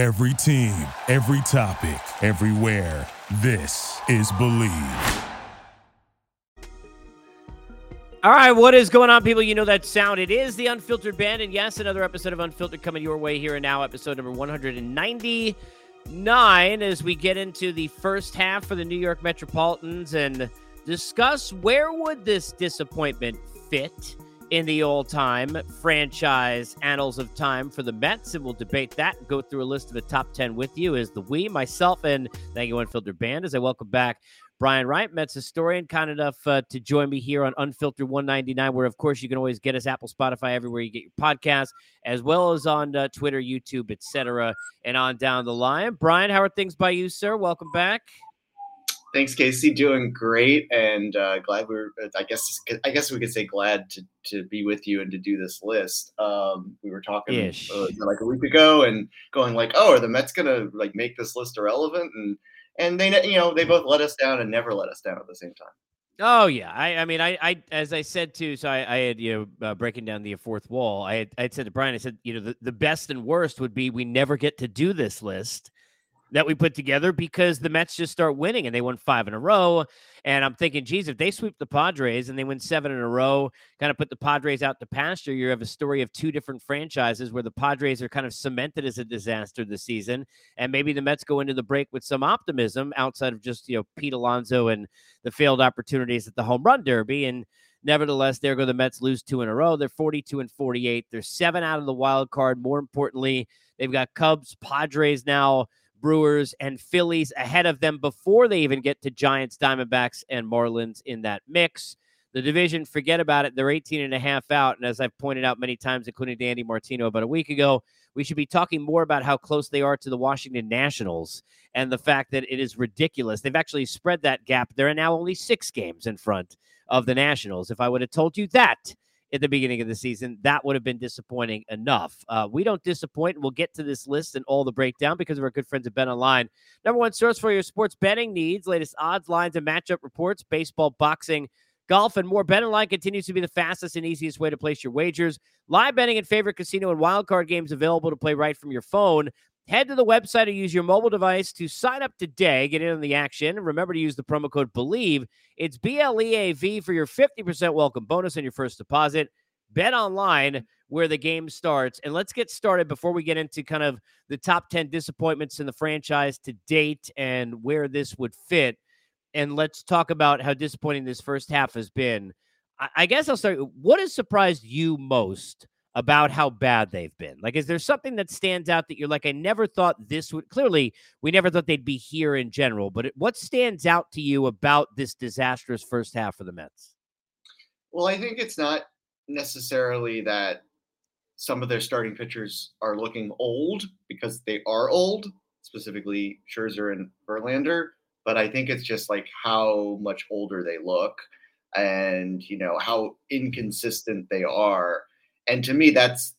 Every team, every topic, everywhere. This is Bleav. All right, what is going on, people? You know that sound. It is the Unfiltered Band. And yes, another episode of Unfiltered coming your way here and now, episode number 199, as we get into the first half for the New York Metropolitans and discuss where would this disappointment fit in the all-time franchise annals of time for the Mets, and we'll debate that. and Go through a list of the top ten with you as the we, myself, and thank you, Unfiltered Band, as I welcome back Brian Wright, Mets historian, kind enough uh, to join me here on Unfiltered 199, where, of course, you can always get us Apple, Spotify, everywhere you get your podcast, as well as on uh, Twitter, YouTube, etc., and on down the line. Brian, how are things by you, sir? Welcome back. Thanks, Casey. Doing great, and uh, glad we are I guess I guess we could say glad to to be with you and to do this list. Um, we were talking uh, like a week ago, and going like, "Oh, are the Mets gonna like make this list irrelevant?" And and they you know they both let us down and never let us down at the same time. Oh yeah, I, I mean, I, I, as I said too. So I, I had you know uh, breaking down the fourth wall. I had, I had said to Brian, I said, you know, the, the best and worst would be we never get to do this list that we put together because the Mets just start winning and they won five in a row. And I'm thinking, geez, if they sweep the Padres and they win seven in a row, kind of put the Padres out to pasture, you have a story of two different franchises where the Padres are kind of cemented as a disaster this season. And maybe the Mets go into the break with some optimism outside of just, you know, Pete Alonso and the failed opportunities at the home run derby. And nevertheless, there go the Mets lose two in a row. They're 42 and 48. They're seven out of the wild card. More importantly, they've got Cubs, Padres now Brewers, and Phillies ahead of them before they even get to Giants, Diamondbacks, and Marlins in that mix. The division, forget about it. They're 18 and a half out. And as I've pointed out many times, including Danny Martino about a week ago, we should be talking more about how close they are to the Washington Nationals and the fact that it is ridiculous. They've actually spread that gap. There are now only six games in front of the Nationals. If I would have told you that at the beginning of the season, that would have been disappointing enough. Uh, we don't disappoint. We'll get to this list and all the breakdown because of our good friends at Bet Online. Number one source for your sports betting needs, latest odds, lines, and matchup reports, baseball, boxing, golf, and more. Bet Online continues to be the fastest and easiest way to place your wagers. Live betting and favorite casino and wildcard games available to play right from your phone. Head to the website or use your mobile device to sign up today. Get in on the action. Remember to use the promo code BLEAV. It's B L E A V for your 50% welcome bonus on your first deposit. Bet online where the game starts. And let's get started before we get into kind of the top 10 disappointments in the franchise to date and where this would fit. And let's talk about how disappointing this first half has been. I guess I'll start. What has surprised you most about how bad they've been? Like, is there something that stands out that you're like, I never thought this would clearly, we never thought they'd be here in general, but what stands out to you about this disastrous first half for the Mets? Well, I think it's not necessarily that some of their starting pitchers are looking old because they are old, specifically Scherzer and Verlander. But I think it's just like how much older they look and, you know, how inconsistent they are and to me, that's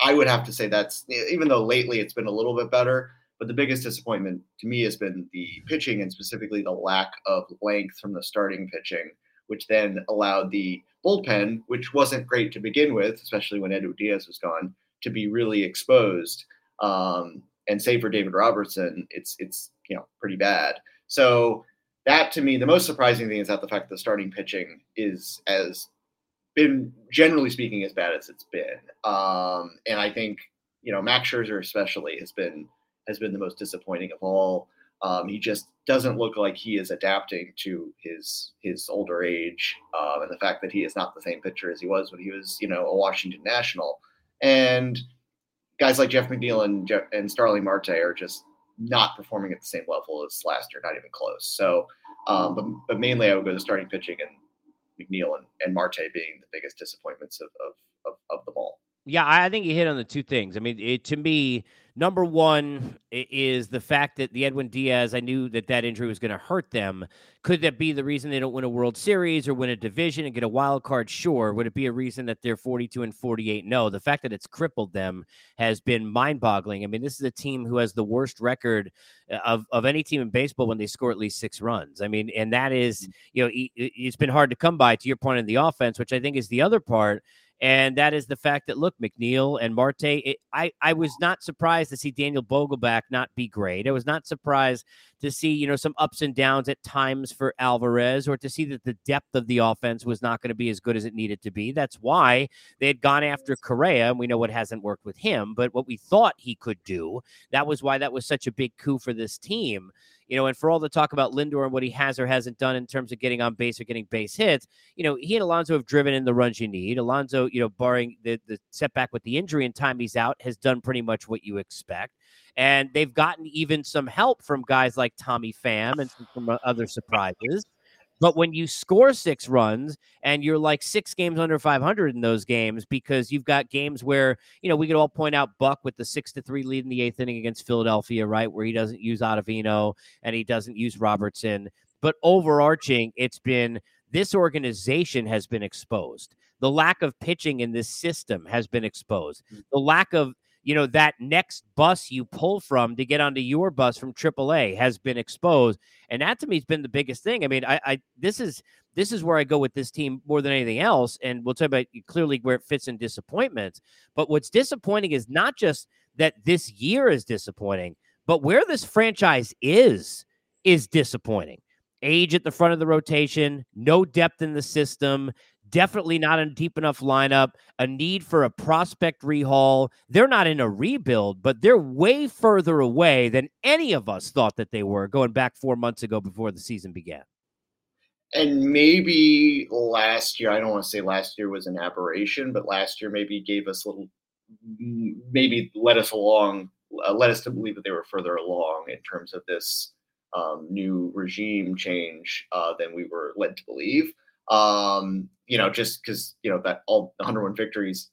I would have to say that's even though lately it's been a little bit better, but the biggest disappointment to me has been the pitching and specifically the lack of length from the starting pitching, which then allowed the bullpen, which wasn't great to begin with, especially when Edwin Diaz was gone, to be really exposed. Um, and save for David Robertson, it's it's you know pretty bad. So that to me, the most surprising thing is that the fact that the starting pitching is as been generally speaking as bad as it's been. Um, and I think you know Max Scherzer especially has been has been the most disappointing of all. Um, he just doesn't look like he is adapting to his his older age um, and the fact that he is not the same pitcher as he was when he was you know a Washington National. And guys like Jeff McNeil and Jeff, and Starling Marte are just not performing at the same level as last year, not even close. So, um, but, but mainly I would go to starting pitching and McNeil and, and Marte being the biggest disappointments of, of, of, of the ball. Yeah, I think you hit on the two things. I mean, it, to me, number one is the fact that the Edwin Diaz, I knew that that injury was going to hurt them. Could that be the reason they don't win a World Series or win a division and get a wild card? Sure. Would it be a reason that they're 42 and 48? No. The fact that it's crippled them has been mind boggling. I mean, this is a team who has the worst record uh, of, of any team in baseball when they score at least six runs. I mean, and that is, mm. you know, it's been hard to come by to your point in the offense, which I think is the other part and that is the fact that look, McNeil and Marte. It, I I was not surprised to see Daniel Vogelbach not be great. I was not surprised to see you know some ups and downs at times for Alvarez, or to see that the depth of the offense was not going to be as good as it needed to be. That's why they had gone after Correa, and we know what hasn't worked with him, but what we thought he could do. That was why that was such a big coup for this team you know, and for all the talk about Lindor and what he has or hasn't done in terms of getting on base or getting base hits, you know, he and Alonso have driven in the runs you need. Alonso, you know, barring the, the setback with the injury and time he's out, has done pretty much what you expect. And they've gotten even some help from guys like Tommy Pham and from uh, other surprises. But when you score six runs and you're like six games under 500 in those games, because you've got games where, you know, we could all point out Buck with the six to three lead in the eighth inning against Philadelphia, right? Where he doesn't use Ottavino and he doesn't use Robertson. But overarching, it's been this organization has been exposed. The lack of pitching in this system has been exposed. Mm. The lack of you know that next bus you pull from to get onto your bus from AAA has been exposed, and that to me has been the biggest thing. I mean, I, I this is this is where I go with this team more than anything else, and we'll talk about clearly where it fits in disappointments. But what's disappointing is not just that this year is disappointing, but where this franchise is is disappointing. Age at the front of the rotation, no depth in the system, definitely not a deep enough lineup, a need for a prospect rehaul. They're not in a rebuild, but they're way further away than any of us thought that they were going back four months ago before the season began. And maybe last year, I don't want to say last year was an aberration, but last year maybe gave us a little, maybe led us along, uh, led us to believe that they were further along in terms of this um, new regime change uh, than we were led to believe. Um, you know, just because you know that all 101 victories,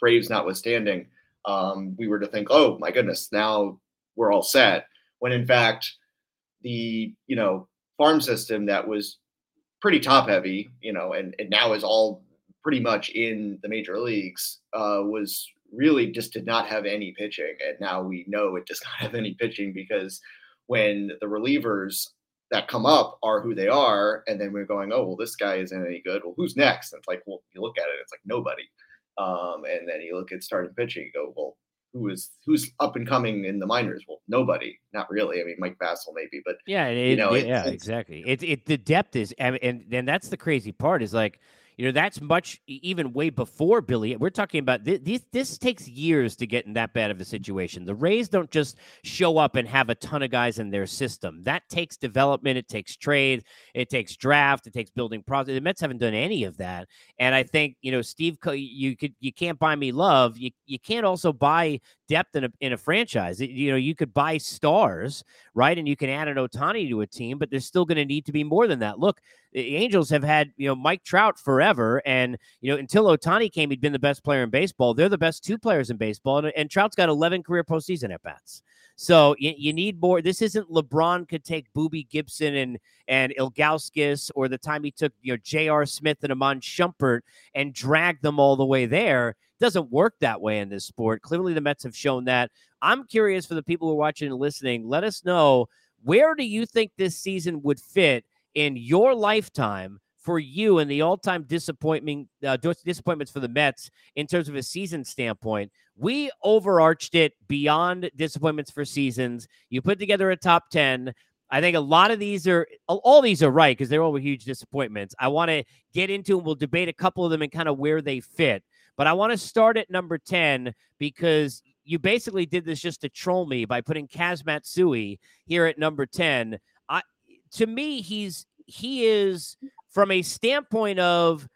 Braves notwithstanding, um, we were to think, oh my goodness, now we're all set. When in fact, the you know farm system that was pretty top heavy, you know, and, and now is all pretty much in the major leagues, uh, was really just did not have any pitching. And now we know it does not have any pitching because when the relievers that come up are who they are, and then we're going, oh well, this guy isn't any good. Well, who's next? And it's like, well, you look at it, it's like nobody. Um, and then you look at starting pitching, you go, well, who is who's up and coming in the minors? Well, nobody, not really. I mean, Mike Vasil maybe, but yeah, it, you know, it, yeah, exactly. It it the depth is, and and that's the crazy part is like you know, that's much even way before Billy. We're talking about this, this. Takes years to get in that bad of a situation. The Rays don't just show up and have a ton of guys in their system. That takes development. It takes trade. It takes draft. It takes building process. The Mets haven't done any of that. And I think you know, Steve, you could you can't buy me love. You you can't also buy depth in a in a franchise. You know, you could buy stars, right? And you can add an Ohtani to a team, but there's still going to need to be more than that. Look, the Angels have had, you know, Mike Trout forever. And, you know, until Ohtani came, he'd been the best player in baseball. They're the best two players in baseball. And, and Trout's got 11 career postseason at bats. So you, you, need more. This isn't LeBron could take Boobie Gibson and and Ilgauskas or the time he took you know J.R. Smith and Iman Shumpert and drag them all the way there doesn't work that way in this sport. Clearly, the Mets have shown that. I'm curious for the people who are watching and listening. Let us know where do you think this season would fit in your lifetime for you and the all-time uh, disappointments for the Mets in terms of a season standpoint. We overarched it beyond disappointments for seasons. You put together a top 10. I think a lot of these are all these are right because they're all huge disappointments. I want to get into and we'll debate a couple of them and kind of where they fit. But I want to start at number 10 because you basically did this just to troll me by putting Kaz Matsui here at number 10. To me, he's he is from a standpoint of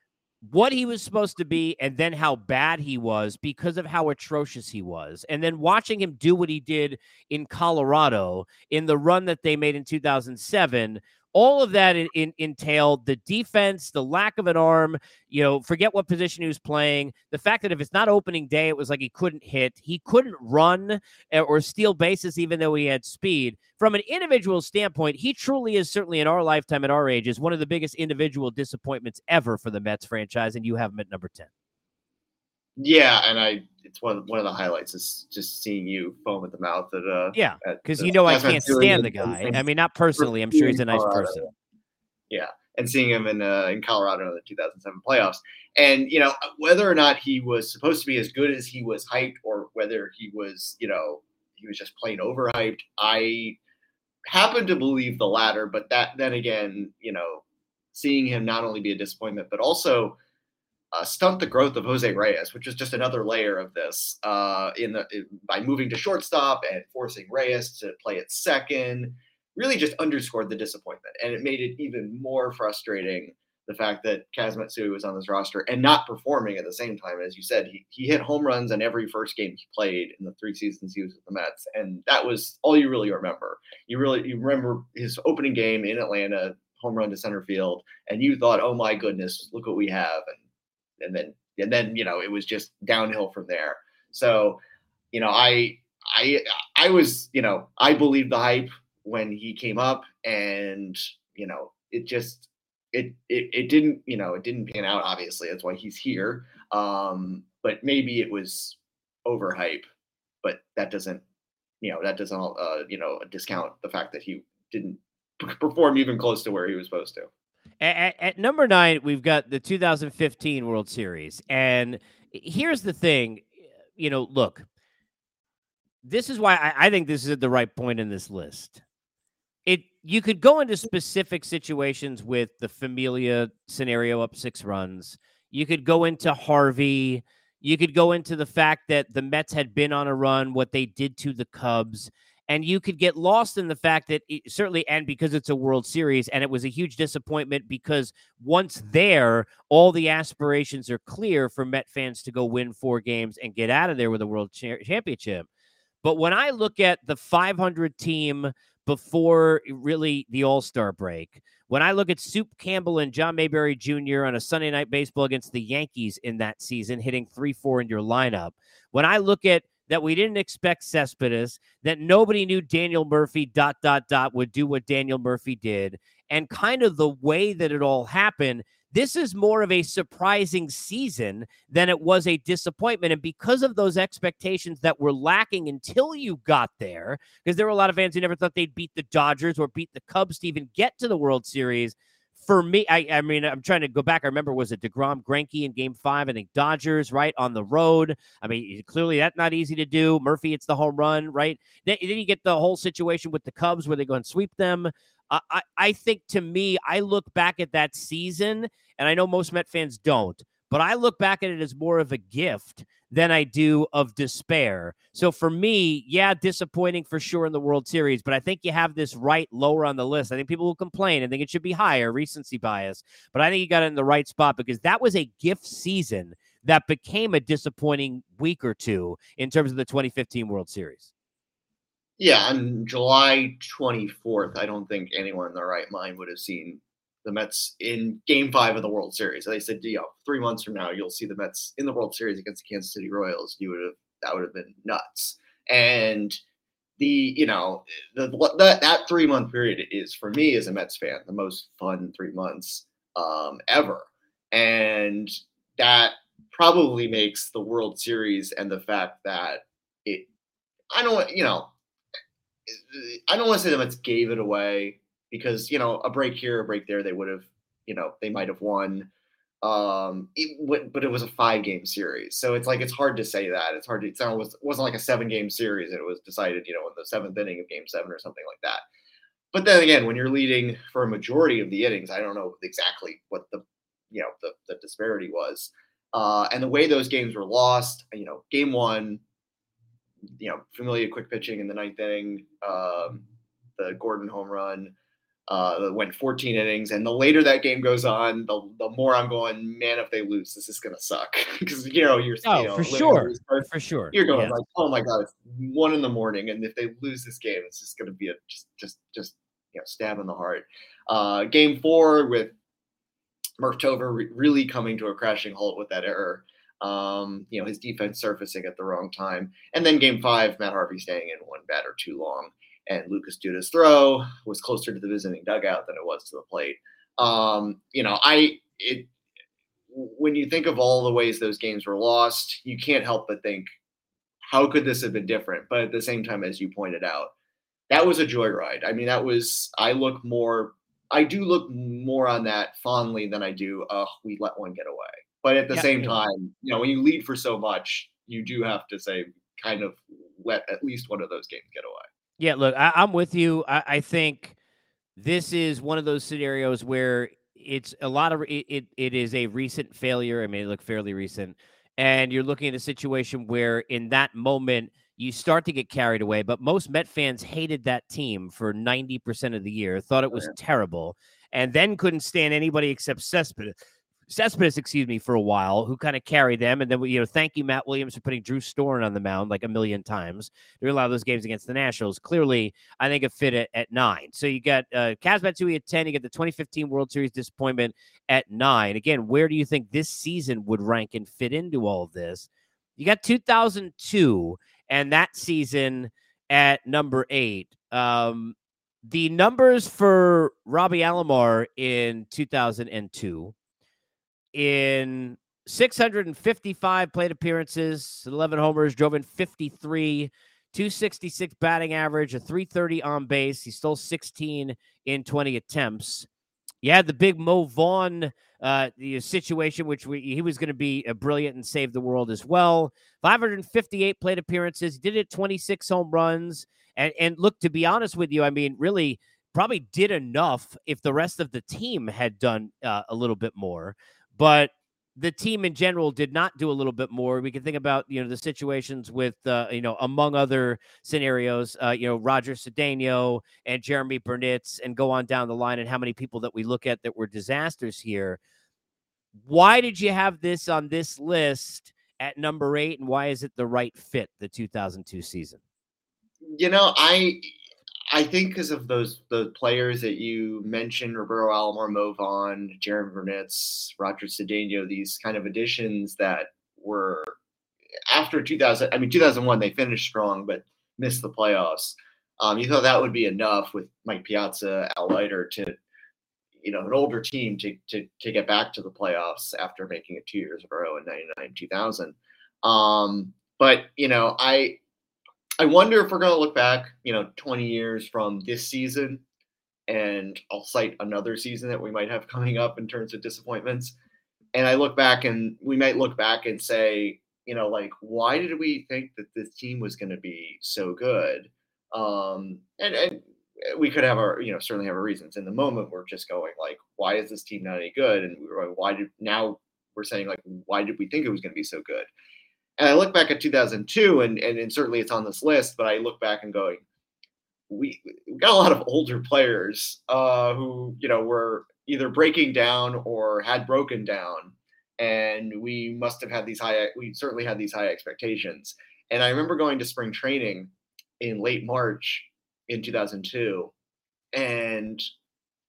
what he was supposed to be and then how bad he was because of how atrocious he was. And then watching him do what he did in Colorado in the run that they made in 2007 all of that in, in, entailed the defense, the lack of an arm, you know, forget what position he was playing. The fact that if it's not opening day, it was like he couldn't hit, he couldn't run eh, or steal bases, even though he had speed. From an individual standpoint, he truly is certainly in our lifetime at our age is one of the biggest individual disappointments ever for the Mets franchise, and you have him at number 10. Yeah, and I it's one one of the highlights is just seeing you foam at the mouth at uh yeah because you know I can't stand the guy. I mean, not personally. I'm sure he's a nice person. Yeah, and seeing him in uh, in Colorado in the 2007 playoffs. And you know whether or not he was supposed to be as good as he was hyped, or whether he was you know he was just plain overhyped. I happen to believe the latter, but that then again, you know, seeing him not only be a disappointment, but also uh, stunt the growth of Jose Reyes, which is just another layer of this. Uh, in the in, by moving to shortstop and forcing Reyes to play at second, really just underscored the disappointment, and it made it even more frustrating. The fact that Kaz Matsui was on this roster and not performing at the same time, as you said, he, he hit home runs in every first game he played in the three seasons he was with the Mets, and that was all you really remember. You really you remember his opening game in Atlanta, home run to center field, and you thought, "Oh my goodness, look what we have!" And and then and then you know it was just downhill from there. So, you know, I I I was you know I believed the hype when he came up, and you know it just it it it didn't you know it didn't pan out. Obviously, that's why he's here. Um, but maybe it was overhype, but that doesn't you know that doesn't uh, you know discount the fact that he didn't perform even close to where he was supposed to. At, at, number nine, we've got the 2015 World Series. And here's the thing you know, look, this is why I, I think this is at the right point in this list. It you could go into specific situations with the Familia scenario up six runs. You could go into Harvey. You could go into the fact that the Mets had been on a run, what they did to the Cubs and you could get lost in the fact that it, certainly and because it's a world series and it was a huge disappointment because once there all the aspirations are clear for met fans to go win four games and get out of there with a world cha- championship but when i look at the 500 team before really the all-star break when I look at Soup Campbell and John Mayberry Jr. on a Sunday night baseball against the Yankees in that season, hitting 3 4 in your lineup, when I look at that we didn't expect Cespedes, that nobody knew Daniel Murphy dot dot dot would do what Daniel Murphy did, and kind of the way that it all happened. This is more of a surprising season than it was a disappointment. And because of those expectations that were lacking until you got there, because there were a lot of fans who never thought they'd beat the Dodgers or beat the Cubs to even get to the World Series for me, I, I mean, I'm trying to go back. I remember was it Degrom Greinke in Game Five? I think Dodgers right on the road. I mean, clearly that's not easy to do. Murphy, it's the home run, right? Then, then you get the whole situation with the Cubs where they go and sweep them. I, I think to me, I look back at that season, and I know most Met fans don't, but I look back at it as more of a gift than I do of despair. So for me, yeah, disappointing for sure in the World Series, but I think you have this right lower on the list. I think people will complain and think it should be higher, recency bias, but I think you got it in the right spot because that was a gift season that became a disappointing week or two in terms of the 2015 World Series. Yeah, on July 24th, I don't think anyone in their right mind would have seen the Mets in game five of the World Series. They said, you know, three months from now, you'll see the Mets in the World Series against the Kansas City Royals. You would have, that would have been nuts. And the, you know, the, that, that three month period is for me as a Mets fan, the most fun three months um, ever. And that probably makes the World Series and the fact that it, I don't, you know, I don't want to say the Mets gave it away because you know a break here, a break there, they would have, you know, they might have won. Um, it, but it was a five game series, so it's like it's hard to say that. It's hard to. It was wasn't like a seven game series, it was decided, you know, in the seventh inning of Game Seven or something like that. But then again, when you're leading for a majority of the innings, I don't know exactly what the you know the, the disparity was. Uh, and the way those games were lost, you know, game one, you know, Familia quick pitching in the ninth inning, um, the Gordon home run, uh, went 14 innings, and the later that game goes on, the, the more I'm going, man, if they lose, this is gonna suck because you know you're oh you know, for sure, for sure, you're going yeah. like, oh my god, it's one in the morning, and if they lose this game, it's just gonna be a just just just you know stab in the heart. Uh, game four with Murphtober re- really coming to a crashing halt with that error. Um, you know his defense surfacing at the wrong time, and then game five, Matt Harvey staying in one batter too long and Lucas Duda's throw was closer to the visiting dugout than it was to the plate. Um, you know, I it when you think of all the ways those games were lost, you can't help but think, how could this have been different? But at the same time, as you pointed out, that was a joyride. I mean, that was I look more I do look more on that fondly than I do. Uh, we let one get away. But at the Yeah, same time, you know, when you lead for so much, you do have to say, kind of let at least one of those games get away. Yeah, look, I, I'm with you. I, I think this is one of those scenarios where it's a lot of it, it. It is a recent failure. I mean, it look fairly recent, and you're looking at a situation where in that moment you start to get carried away. But most Met fans hated that team for 90 percent of the year, thought it was terrible, and then couldn't stand anybody except Cespedes. Cespedes, excuse me, for a while, who kind of carried them. And then, you know, thank you, Matt Williams, for putting Drew Storen on the mound like a million times during a lot of those games against the Nationals. Clearly, I think it fit at, at nine. So you got uh, Kaz Matsui at 10. You get the 2015 World Series disappointment at nine. Again, where do you think this season would rank and fit into all of this? You got 2002 and that season at number eight. Um, the numbers for Robbie Alomar in 2002 in 655 plate appearances, 11 homers, drove in 53, 266 batting average, a 330 on base. He stole 16 in 20 attempts. You had the big Mo Vaughn uh, situation, which we, he was going to be a brilliant and save the world as well. 558 plate appearances, did it 26 home runs. And, and look, to be honest with you, I mean, really probably did enough if the rest of the team had done uh, a little bit more. But the team in general did not do a little bit more. We can think about you know the situations with uh, you know among other scenarios, uh, you know Roger Cedeno and Jeremy Burnitz, and go on down the line, and how many people that we look at that were disasters here. Why did you have this on this list at number eight, and why is it the right fit? The 2002 season. You know, I I think because of those the players that you mentioned, Roberto Alomar, Mo Vaughn, Jeremy Burnitz, Roger Cedeno, these kind of additions that were after 2000. I mean, 2001 they finished strong, but missed the playoffs. Um, you thought that would be enough with Mike Piazza, Al Leiter to, you know, an older team to to to get back to the playoffs after making it two years in a row in '99, 2000. Um, but you know, I I wonder if we're going to look back, you know, 20 years from this season, and I'll cite another season that we might have coming up in terms of disappointments. And I look back and we might look back and say, you know, like, why did we think that this team was going to be so good? Um, and, and we could have our, you know, certainly have our reasons. In the moment, we're just going like, why is this team not any good? And we why did now we're saying like, why did we think it was going to be so good? And I look back at 2002, and, and and certainly it's on this list, but I look back and going, we, we got a lot of older players uh, who you know were either breaking down or had broken down, and we must have had these high. We certainly had these high expectations. And I remember going to spring training in late March in 2002, and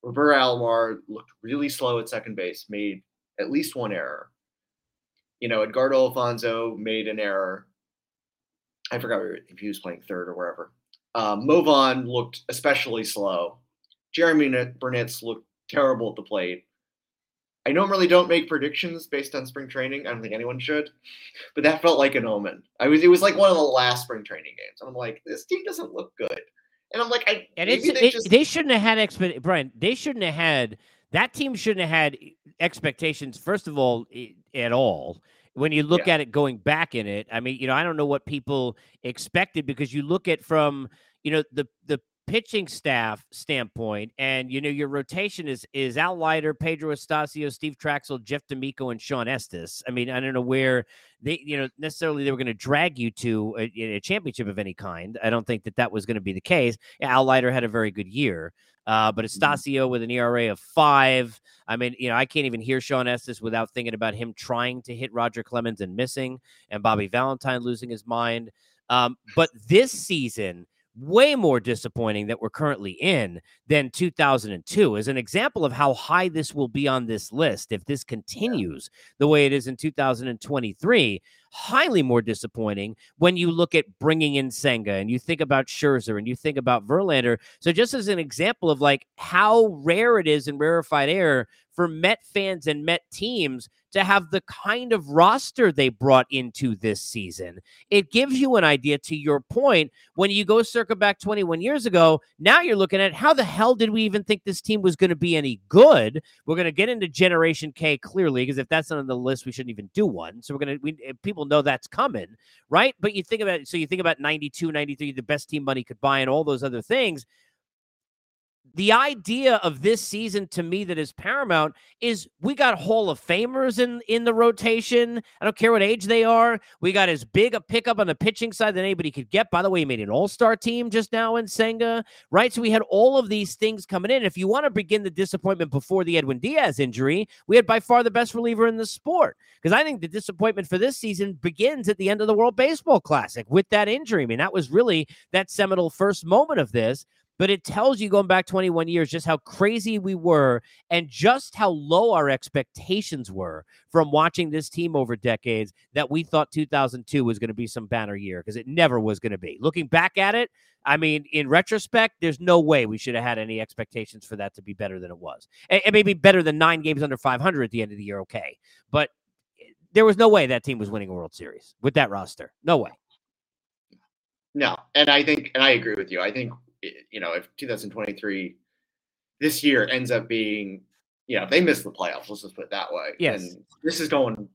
Roberto Alomar looked really slow at second base, made at least one error you know, Edgardo Alfonzo made an error. I forgot if he was playing third or wherever. Um, Mo Vaughn looked especially slow. Jeremy Burnitz looked terrible at the plate. I normally don't make predictions based on spring training. I don't think anyone should, but that felt like an omen. I was it was like one of the last spring training games. I'm like, this team doesn't look good, and I'm like, I And it's they it- just they shouldn't have had expect Brian. They shouldn't have had that team shouldn't have had expectations. First of all, at all. When you look Yeah. at it going back in it, I mean, you know, I don't know what people expected because you look at from you know the the pitching staff standpoint, and you know your rotation is is Al Leiter, Pedro Astacio, Steve Trachsel, Jeff D'Amico, and Shawn Estes. I mean, I don't know where they you know necessarily they were going to drag you to a, a championship of any kind. I don't think that that was going to be the case. Al Leiter had a very good year. Uh, but Astacio with an ERA of five. I mean, you know, I can't even hear Shawn Estes without thinking about him trying to hit Roger Clemens and missing, and Bobby Valentine losing his mind. Um, but this season, way more disappointing that we're currently in than 2002 as an example of how high this will be on this list if this continues the way it is in 2023 highly more disappointing when you look at bringing in Senga and you think about Scherzer and you think about Verlander. So just as an example of like how rare it is in rarefied air for Met fans and Met teams to have the kind of roster they brought into this season. It gives you an idea, to your point, when you go circa back 21 years ago, now you're looking at how the hell did we even think this team was going to be any good? We're going to get into Generation K clearly, because if that's not on the list, we shouldn't even do one. So we're going to, we, eh, people know that's coming, right? But you think about, so you think about 92, 93, the best team money could buy, and all those other things the idea of this season to me that is paramount is we got Hall of Famers in in the rotation. I don't care what age they are. We got as big a pickup on the pitching side than anybody could get. By the way, he made an All-Star team just now in Senga, right? So we had all of these things coming in. If you want to begin the disappointment before the Edwin Diaz injury, we had by far the best reliever in the sport. Because I think the disappointment for this season begins at the end of the World Baseball Classic with that injury. I mean, that was really that seminal first moment of this but it tells you going back 21 years just how crazy we were and just how low our expectations were from watching this team over decades that we thought 2002 was going to be some banner year because it never was going to be. Looking back at it, I mean, in retrospect, there's no way we should have had any expectations for that to be better than it was. It may be better than nine games under 500 at the end of the year, okay. But eh, there was no way that team was winning a World Series with that roster. No way. No, and I think, and I agree with you. I think you know, if 2023 this year ends up being, you know, if they miss the playoffs, let's just put it that way. Yes. And this is going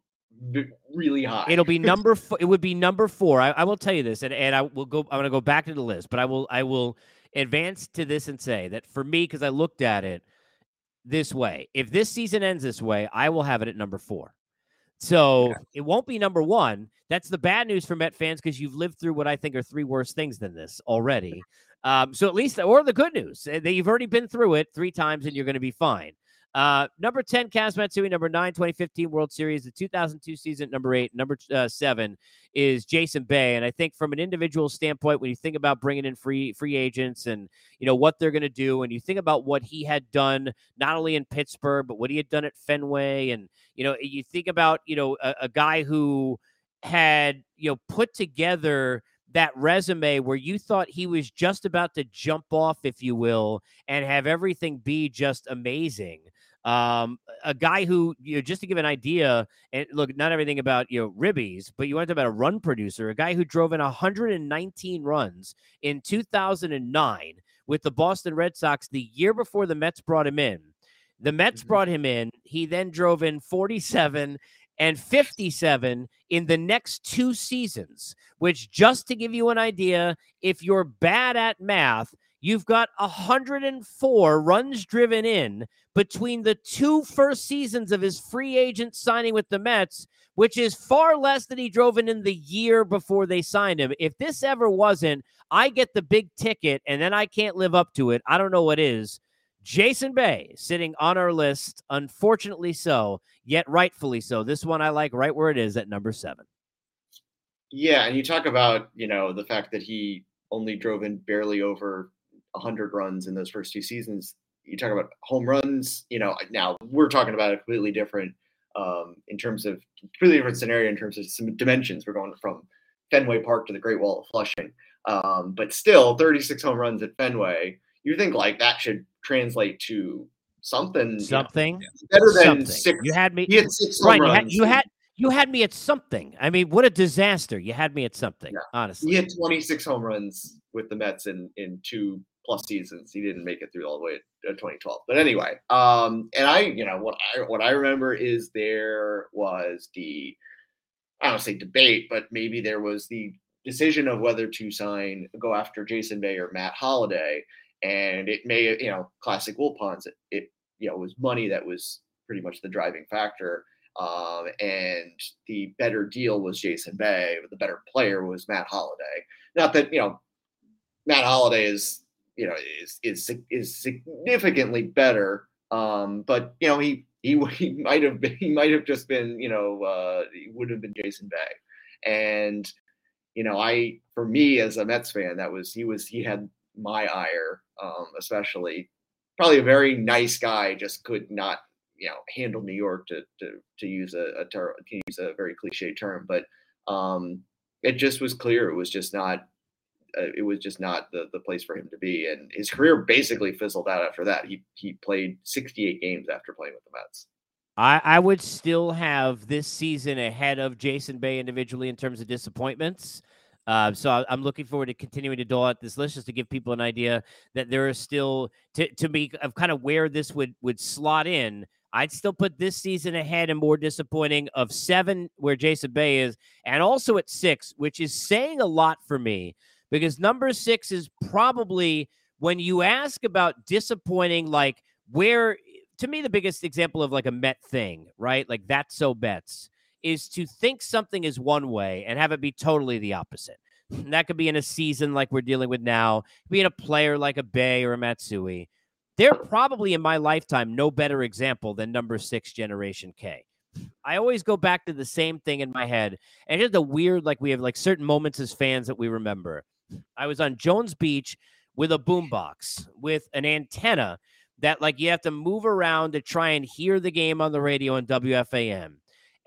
really high. It'll be number four. It would be number four. I, I will tell you this, and, and I will go. I'm going to go back to the list, but I will I will advance to this and say that for me, because I looked at it this way, if this season ends this way, I will have it at number four. So yeah. it won't be number one. That's the bad news for Met fans because you've lived through what I think are three worse things than this already. Um, so at least, or the good news, eh, that you've already been through it three times and you're going to be fine. Uh, number 10, Kaz Matsui. Number nine, 2015 World Series. The 2002 season, number eight. Number uh, seven is Jason Bay. And I think from an individual standpoint, when you think about bringing in free free agents and, you know, what they're going to do, and you think about what he had done, not only in Pittsburgh, but what he had done at Fenway. And, you know, you think about, you know, a, a guy who had, you know, put together – that resume where you thought he was just about to jump off, if you will, and have everything be just amazing. Um, a guy who, you know, just to give an idea, and look, not everything about you know ribbies, but you want to about a run producer, a guy who drove in 119 runs in 2009 with the Boston Red Sox the year before the Mets brought him in. The Mets mm-hmm. brought him in. He then drove in 47 and 57 in the next two seasons, which, just to give you an idea, if you're bad at math, you've got 104 runs driven in between the two first seasons of his free agent signing with the Mets, which is far less than he drove in in the year before they signed him. If this ever wasn't, I get the big ticket and then I can't live up to it. I don't know what is. Jason Bay sitting on our list, unfortunately so, yet rightfully so. This one I like right where it is at number seven. Yeah, and you talk about you know the fact that he only drove in barely over 100 runs in those first two seasons. You talk about home runs. You know, now we're talking about a completely different um, in terms of completely different scenario in terms of some dimensions. We're going from Fenway Park to the Great Wall of Flushing, um, but still 36 home runs at Fenway. You think like that should translate to something something you know, better than something. six. You had me. He had six right. You had, you had you had me at something. I mean, what a disaster! You had me at something. Yeah. Honestly, he had 26 home runs with the Mets in in two plus seasons. He didn't make it through all the way to 2012. But anyway, um, and I, you know, what I what I remember is there was the I don't say debate, but maybe there was the decision of whether to sign go after Jason Bay or Matt Holliday and it may you know classic Wilpons it, it you know was money that was pretty much the driving factor um, and the better deal was Jason Bay but the better player was Matt Holliday. Not that you know Matt Holliday is you know is is is significantly better um, but you know he he he might have been he might have just been you know uh, he would have been Jason Bay. And you know I for me as a Mets fan that was he was he had my ire um, especially. Probably a very nice guy, just could not, you know, handle New York to to to use a, a ter- to use a very cliche term, but um, it just was clear it was just not uh, it was just not the, the place for him to be. And his career basically fizzled out after that. He he played 68 games after playing with the Mets. I, I would still have this season ahead of Jason Bay individually in terms of disappointments. Uh, so I'm looking forward to continuing to dole out this list just to give people an idea that there are still to to be of kind of where this would would slot in. I'd still put this season ahead and more disappointing of seven, where Jason Bay is, and also at six, which is saying a lot for me because number six is probably when you ask about disappointing, like where to me the biggest example of like a Met thing, right? Like that's so Mets is to think something is one way and have it be totally the opposite. And that could be in a season like we're dealing with now, being a player like a Bay or a Matsui. They're probably in my lifetime no better example than number six Generation K. I always go back to the same thing in my head. And it's the weird, like we have like certain moments as fans that we remember. I was on Jones Beach with a boombox with an antenna that like you have to move around to try and hear the game on the radio on WFAN.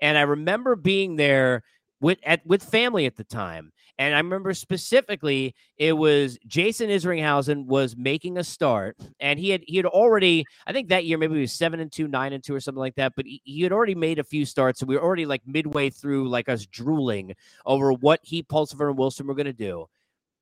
And I remember being there with at with family at the time. And I remember specifically it was Jason Isringhausen was making a start, and he had he had already I think that year maybe he was seven and two, nine and two, or something like that. But he, he had already made a few starts, and we were already like midway through, like us drooling over what he, Pulsipher, and Wilson were going to do.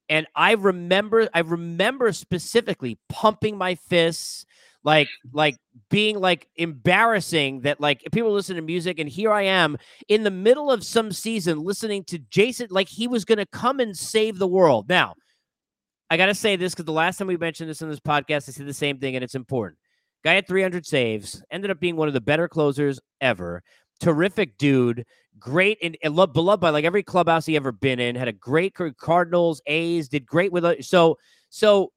And I remember, I remember specifically pumping my fists, like like being like embarrassing that like people listen to music and here I am in the middle of some season listening to Jason like he was going to come and save the world. Now, I got to say this cuz the last time we mentioned this in this podcast I said the same thing and it's important. Guy had 300 saves, ended up being one of the better closers ever. Terrific dude, great and, and loved, beloved by like every clubhouse he ever been in. Had a great Cardinals, A's, did great with so so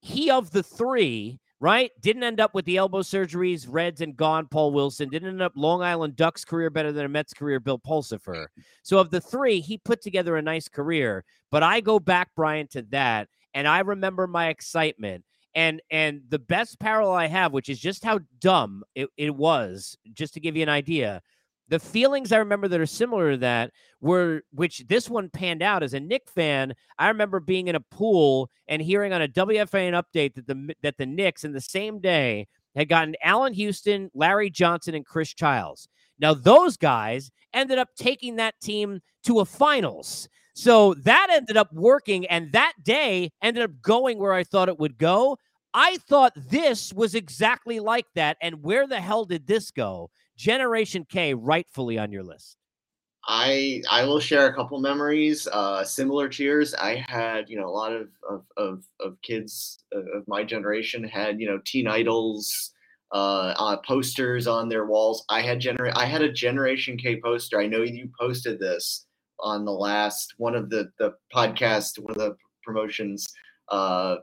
he of the three right? Didn't end up with the elbow surgeries, Reds and gone. Paul Wilson didn't end up Long Island Ducks career better than a Mets career. Bill Pulsipher. So of the three, he put together a nice career. But I go back, Brian, to that, and I remember my excitement. And and the best parallel I have, which is just how dumb it, it was, just to give you an idea. The feelings I remember that are similar to that were, which this one panned out as a Knick fan. I remember being in a pool and hearing on a WFAN update that the that the Knicks in the same day had gotten Allan Houston, Larry Johnson, and Chris Childs. Now those guys ended up taking that team to a finals. So that ended up working, and that day ended up going where I thought it would go. I thought this was exactly like that. And where the hell did this go? Generation K rightfully on your list? I I will share a couple memories. Uh, similar cheers. I had you know a lot of of of, of kids of, of my generation had you know teen idols uh, uh, posters on their walls. I had gener I had a Generation K poster. I know you posted this on the last one of the the podcast, one of the promotions uh,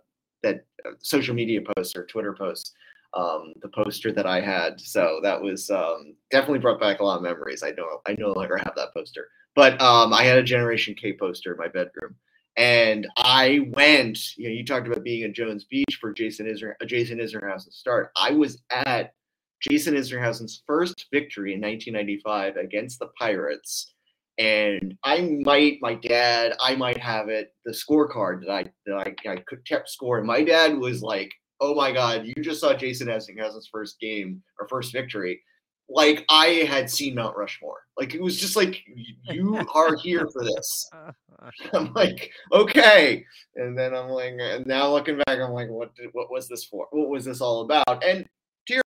that uh, social media posts or Twitter posts um, the poster that I had. So that was um, definitely brought back a lot of memories. I know I no longer have that poster, but um, I had a Generation K poster in my bedroom, and I went. You know, you talked about being at Jones Beach for Jason Isner, uh, Jason Isringhausen's start. I was at Jason Isringhausen's first victory in 1995 against the Pirates. And I might, my dad, I might have it, the scorecard that I that I, I could kept scoring. My dad was like oh my god, you just saw Jason Isringhaus' first game or first victory. Like I had seen Mount Rushmore. Like it was just like you are here for this. I'm like, okay. And then I'm like, and now looking back, I'm like, what did, what was this for? What was this all about? And to your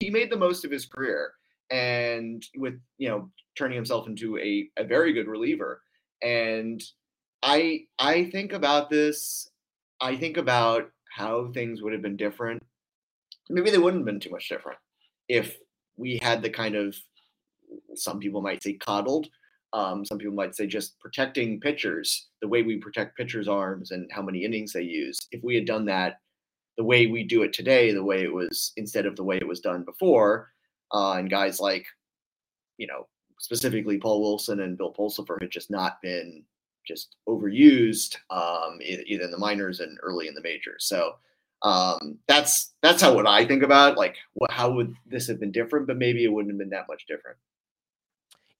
he made the most of his career and with you know turning himself into a, a very good reliever. And I I think about this, I think about how things would have been different. Maybe they wouldn't have been too much different if we had the kind of some people might say coddled, um, some people might say just protecting pitchers the way we protect pitchers' arms and how many innings they use. If we had done that the way we do it today, the way it was instead of the way it was done before, uh, and guys like, you know, specifically Paul Wilson and Bill Pulsipher had just not been just overused um, either in the minors and early in the majors. So um, that's that's how what I think about like what, how would this have been different, but maybe it wouldn't have been that much different.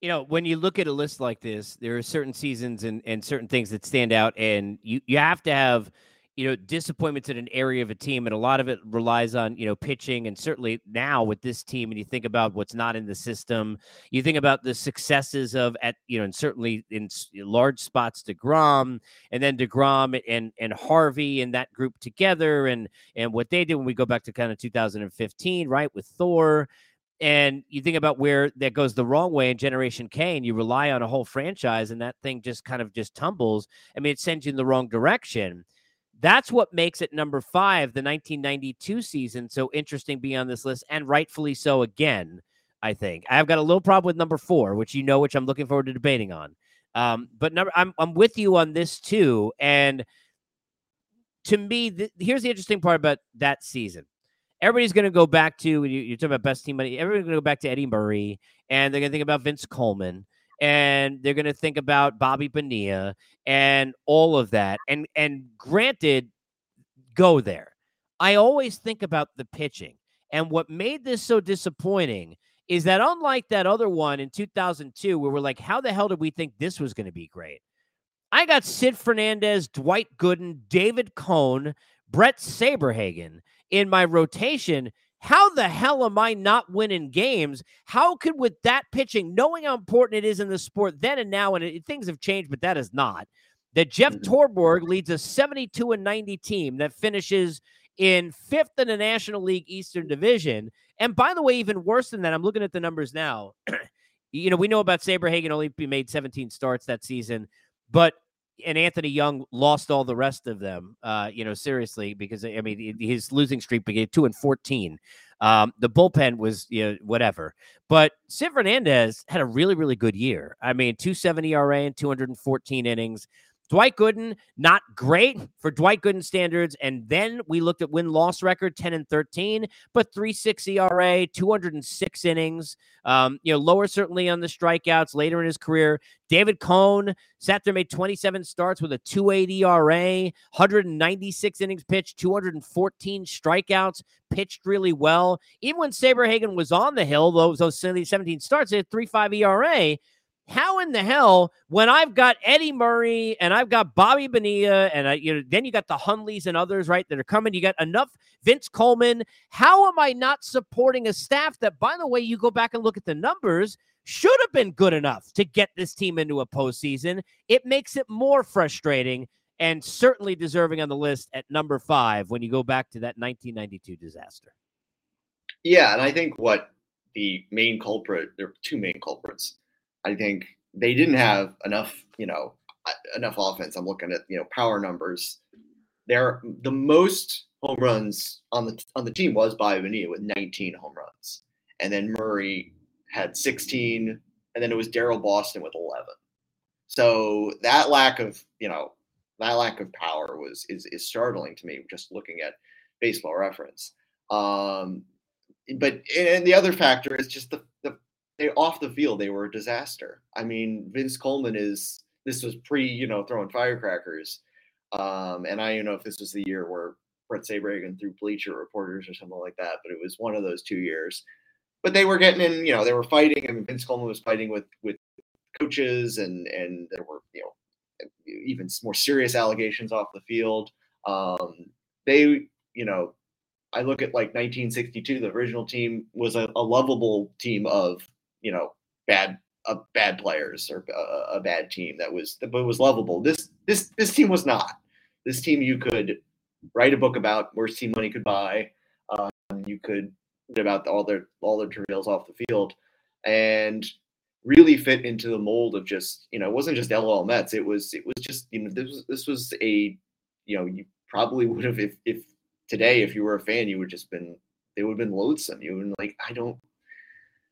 You know, when you look at a list like this, there are certain seasons and, and certain things that stand out, and you, you have to have you know, disappointments in an area of a team, and a lot of it relies on, you know, pitching. And certainly now with this team, and you think about what's not in the system, you think about the successes of at, you know, and certainly in large spots to DeGrom, and then DeGrom and and Harvey and that group together, and and what they did when we go back to kind of 2015, right, with Thor. And you think about where that goes the wrong way in Generation K, and you rely on a whole franchise, and that thing just kind of just tumbles. I mean, it sends you in the wrong direction. That's what makes it number five, the 1992 season, so interesting being on this list, and rightfully so again. I think I've got a little problem with number four, which you know, which I'm looking forward to debating on. Um, but number, I'm I'm with you on this too. And to me, th- here's the interesting part about that season. Everybody's going to go back to you, you're talking about best team money. Everybody's going to go back to Eddie Murray, and they're going to think about Vince Coleman, and they're going to think about Bobby Bonilla and all of that. And and granted, go there. I always think about the pitching. And what made this so disappointing is that unlike that other one in 2002, where we're like, how the hell did we think this was going to be great? I got Sid Fernandez, Dwight Gooden, David Cone, Bret Saberhagen in my rotation how the hell am I not winning games? How could, with that pitching, knowing how important it is in the sport then and now, and it, things have changed, but that is not, that Jeff mm-hmm. Torborg leads a 72 and 90 team that finishes in fifth in the National League Eastern Division. And by the way, even worse than that, I'm looking at the numbers now. you know, we know about Saberhagen only made 17 starts that season, but and Anthony Young lost all the rest of them. Uh, you know, seriously, because I mean, his losing streak became two and fourteen. Um, the bullpen was you know, whatever, but Sid Fernandez had a really really good year. I mean, two seventy ERA and two hundred and fourteen innings. Dwight Gooden, not great for Dwight Gooden standards. And then we looked at win loss record 10 and 13, but 3.6 ERA, 206 innings. Um, you know, lower certainly on the strikeouts later in his career. David Cone sat there, made 27 starts with a 2.8 ERA, 196 innings pitched, 214 strikeouts, pitched really well. Even when Saberhagen was on the hill, those, those 17 starts, they had 3.5 ERA how in the hell when I've got Eddie Murray and I've got Bobby Bonilla and I, you know then you got the Hundleys and others right that are coming. You got enough Vince Coleman. How am I not supporting a staff that, by the way, you go back and look at the numbers should have been good enough to get this team into a postseason? It makes it more frustrating and certainly deserving on the list at number five when you go back to that 1992 disaster. Yeah, and I think what the main culprit there are two main culprits I think they didn't have enough, you know, enough offense. I'm looking at you know power numbers. They're the most home runs on the on the team was by Bonilla with 19 home runs, and then Murray had 16, and then it was Daryl Boston with 11. So that lack of you know that lack of power was is is startling to me just looking at baseball reference. Um, but and the other factor is just the, the they off the field they were a disaster. I mean, Vince Coleman is this was pre you know throwing firecrackers, um, and I don't know if this was the year where Bret Saberhagen threw Bleacher reporters or something like that, but it was one of those two years. But they were getting in, you know, they were fighting. I mean, Vince Coleman was fighting with with coaches, and and there were you know even more serious allegations off the field. Um, they, you know, I look at like 1962, the original team was a, a lovable team of you know bad uh, bad players or uh, a bad team that was but was lovable. This this this team was not. This team you could write a book about. Worst team money could buy. Um, you could about all their all their travails off the field, and really fit into the mold of just you know it wasn't just LOL Mets. It was it was just you know this was this was a you know you probably would have if if today if you were a fan you would just been they would have been loathsome. You would have been like I don't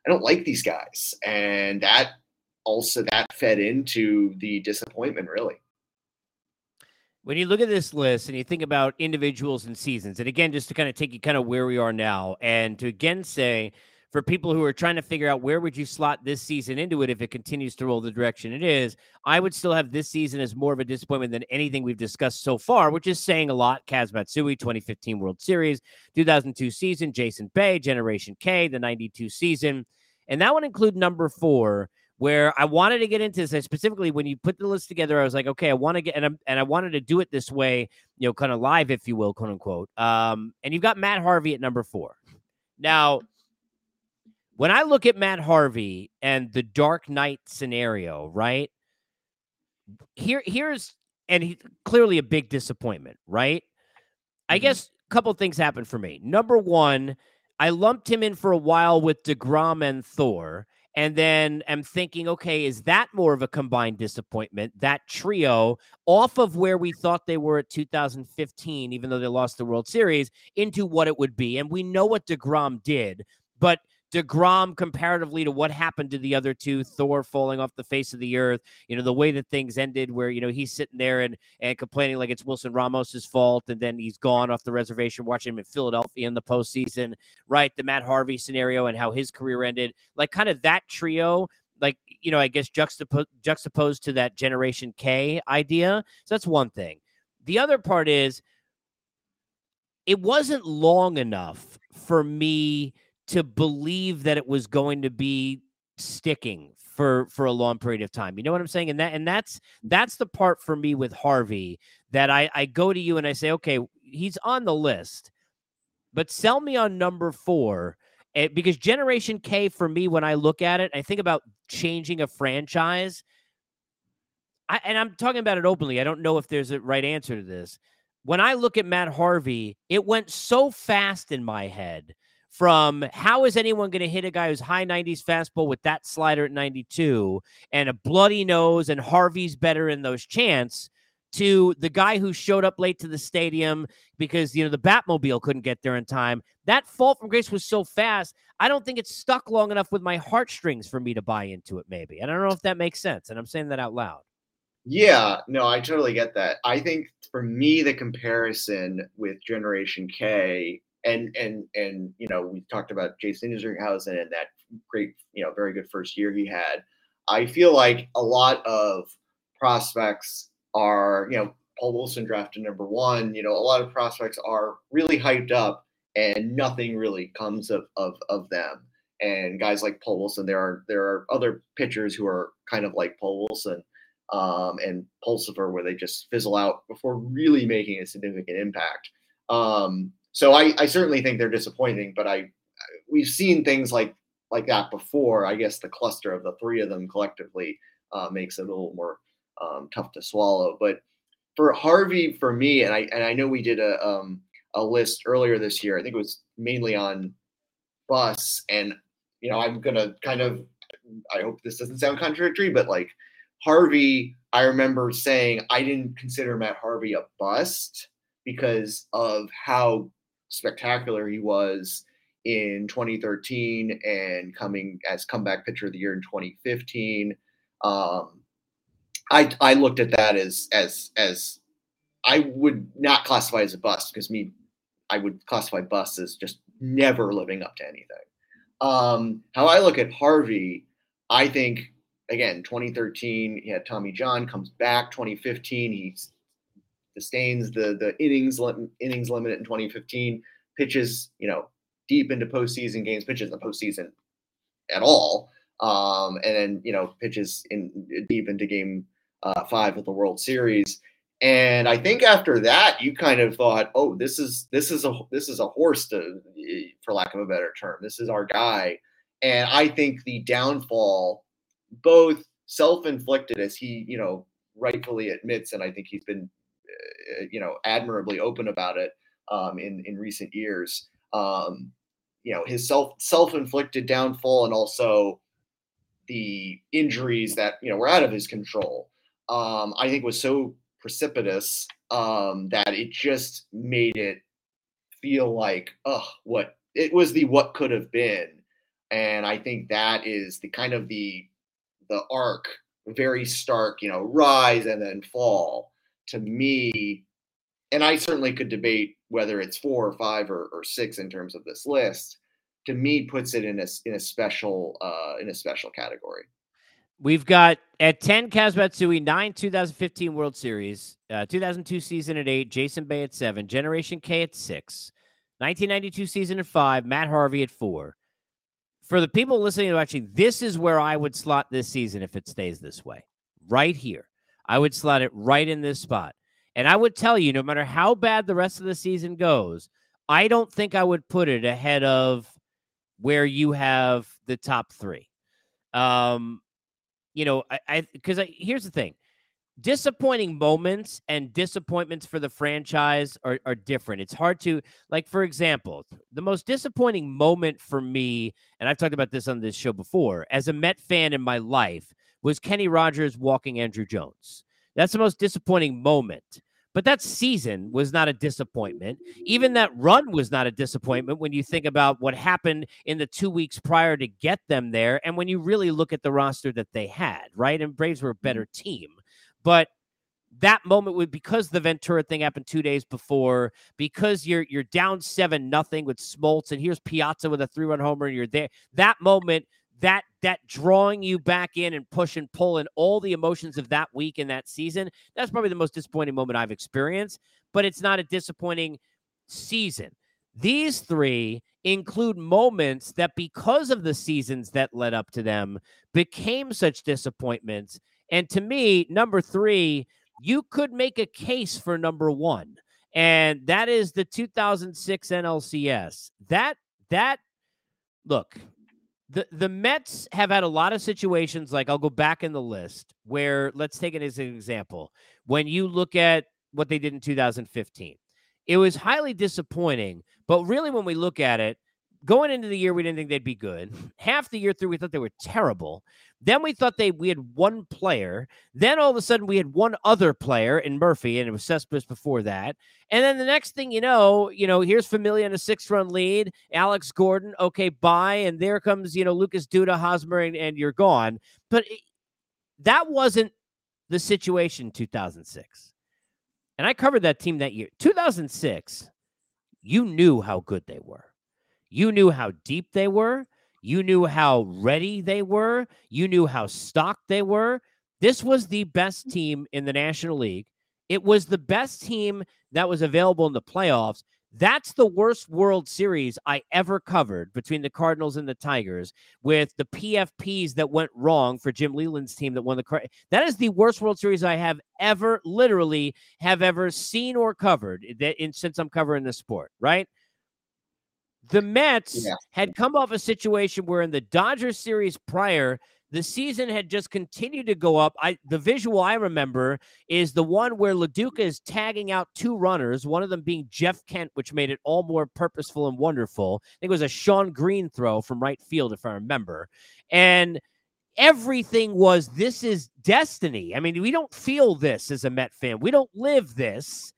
I don't like these guys. And that also that fed into the disappointment really. When you look at this list and you think about individuals and seasons, and again, just to kind of take you kind of where we are now, and to again say for people who are trying to figure out where would you slot this season into it if it continues to roll the direction it is, I would still have this season as more of a disappointment than anything we've discussed so far, which is saying a lot. Kaz Matsui, 2015 World Series, 2002 season, Jason Bay, Generation K, the 92 season. And that would include number four, where I wanted to get into this. I specifically, when you put the list together, I was like, okay, I want to get, and, i and I wanted to do it this way, you know, kind of live, if you will, quote unquote. Um, and you've got Matt Harvey at number four. Now, when I look at Matt Harvey and the Dark Knight scenario, right? Here, here's, and he clearly a big disappointment, right? I mm-hmm. guess a couple things happened for me. Number one, I lumped him in for a while with DeGrom and Thor and then am thinking, okay, is that more of a combined disappointment? That trio, off of where we thought they were at 2015, even though they lost the World Series, into what it would be. And we know what DeGrom did, but DeGrom comparatively to what happened to the other two, Thor falling off the face of the earth, you know, the way that things ended where, you know, he's sitting there and and complaining like it's Wilson Ramos's fault, and then he's gone off the reservation watching him in Philadelphia in the postseason, right? The Matt Harvey scenario and how his career ended, like kind of that trio, like, you know, I guess juxtap- juxtaposed to that Generation K idea. So that's one thing. The other part is it wasn't long enough for me to believe that it was going to be sticking for for a long period of time. You know what I'm saying? And that and that's that's the part for me with Harvey that I I go to you and I say, okay, he's on the list, but sell me on number four. Eh, because Generation K for me, when I look at it, I think about changing a franchise. I, and I'm talking about it openly. I don't know if there's a right answer to this. When I look at Matt Harvey, it went so fast in my head from how is anyone going to hit a guy who's high 90s fastball with that slider at 92 and a bloody nose and Harvey's better in those chants to the guy who showed up late to the stadium because you know the Batmobile couldn't get there in time. That fall from grace was so fast. I don't think it's stuck long enough with my heartstrings for me to buy into it. Maybe, and I don't know if that makes sense. And I'm saying that out loud. Yeah, no, I totally get that. I think for me, the comparison with Generation K and and and you know we talked about Jason Isringhausen and that great you know very good first year he had. I feel like a lot of prospects are you know Paul Wilson drafted number one. You know a lot of prospects are really hyped up and nothing really comes of of, of them. And guys like Paul Wilson, there are there are other pitchers who are kind of like Paul Wilson um, and Pulsipher where they just fizzle out before really making a significant impact. Um, so I, I certainly think they're disappointing, but I we've seen things like like that before. I guess the cluster of the three of them collectively uh, makes it a little more um, tough to swallow. But for Harvey, for me, and I and I know we did a um, a list earlier this year. I think it was mainly on bus, and you know I'm gonna kind of. I hope this doesn't sound contradictory, but like Harvey, I remember saying I didn't consider Matt Harvey a bust because of how spectacular he was in 2013 and coming as comeback pitcher of the year in 2015. Um, I I looked at that as as as I would not classify as a bust because me I would classify bust as just never living up to anything. Um, how I look at Harvey, I think again 2013 he had Tommy John comes back 2015 he sustains the the innings innings limit in 2015 pitches, you know, deep into postseason games, pitches in the postseason at all, um, and then you know pitches in deep into game uh, five of the World Series. And I think after that, you kind of thought, oh, this is this is a this is a horse to, for lack of a better term. This is our guy. And I think the downfall, both self-inflicted, as he you know rightfully admits, and I think he's been you know admirably open about it, um, in in recent years. Um, you know, his self self inflicted downfall and also the injuries that you know were out of his control. Um, I think was so precipitous um, that it just made it feel like, oh, what it was the what could have been, and I think that is the kind of the the arc, very stark, you know, rise and then fall. To me, and I certainly could debate whether it's four or five or, or six in terms of this list. To me, puts it in a in a special uh, in a special category. We've got at 10 Kaz Matsui, 9 2015 World Series, uh, 2002 season at 8, Jason Bay at 7, Generation K at 6, 1992 season at 5, Matt Harvey at 4. for the people listening and watching, this is where I would slot this season if it stays this way. Right here. I would slot it right in this spot. And I would tell you, no matter how bad the rest of the season goes, I don't think I would put it ahead of where you have the top three. Um, you know, I because I, I, here's the thing disappointing moments and disappointments for the franchise are, are different. It's hard to, like, for example, the most disappointing moment for me, and I've talked about this on this show before, as a Met fan in my life, was Kenny Rogers walking Andruw Jones. That's the most disappointing moment. But that season was not a disappointment. Even that run was not a disappointment when you think about what happened in the two weeks prior to get them there. And when you really look at the roster that they had, right? And Braves were a better mm-hmm. team. But that moment would because the Ventura thing happened two days before, because you're you're down seven nothing with Smoltz, and here's Piazza with a three run homer, and you're there. That moment, that that drawing you back in and push and pull, and all the emotions of that week and that season. That's probably the most disappointing moment I've experienced. But it's not a disappointing season. These three include moments that, because of the seasons that led up to them, became such disappointments and to me, number three, you could make a case for number one, and that is the 2006 NLCS. That that look, the the Mets have had a lot of situations. Like I'll go back in the list where let's take it as an example. When you look at what they did in 2015, it was highly disappointing. But really, when we look at it, going into the year, we didn't think they'd be good. Half the year through, we thought they were terrible. Then we thought they we had one player. Then all of a sudden we had one other player in Murphy, and it was Cespedes before that. And then the next thing you know, you know, here's Familia in a six-run lead. Alex Gordon, okay, bye. And there comes, you know, Lucas Duda, Hosmer, and, and you're gone. But it, that wasn't the situation 2006. And I covered that team that year. 2006, you knew how good they were. You knew how deep they were. You knew how ready they were. You knew how stocked they were. This was the best mm-hmm. team in the National League. It was the best team that was available in the playoffs. That's the worst World Series I ever covered between the Cardinals and the Tigers with the PFPs that went wrong for Jim Leyland's team that won the Card- That is the worst World Series I have ever literally have ever seen or covered eh, that in, since I'm covering the sport, right? The Mets yeah. had come off a situation where in the Dodgers series prior, the season had just continued to go up. I the visual I remember is the one where Lo Duca is tagging out two runners, one of them being Jeff Kent, which made it all more purposeful and wonderful. I think it was a Shawn Green throw from right field, if I remember. And everything was this is destiny. I mean, we don't feel this as a Met fan. We don't live this.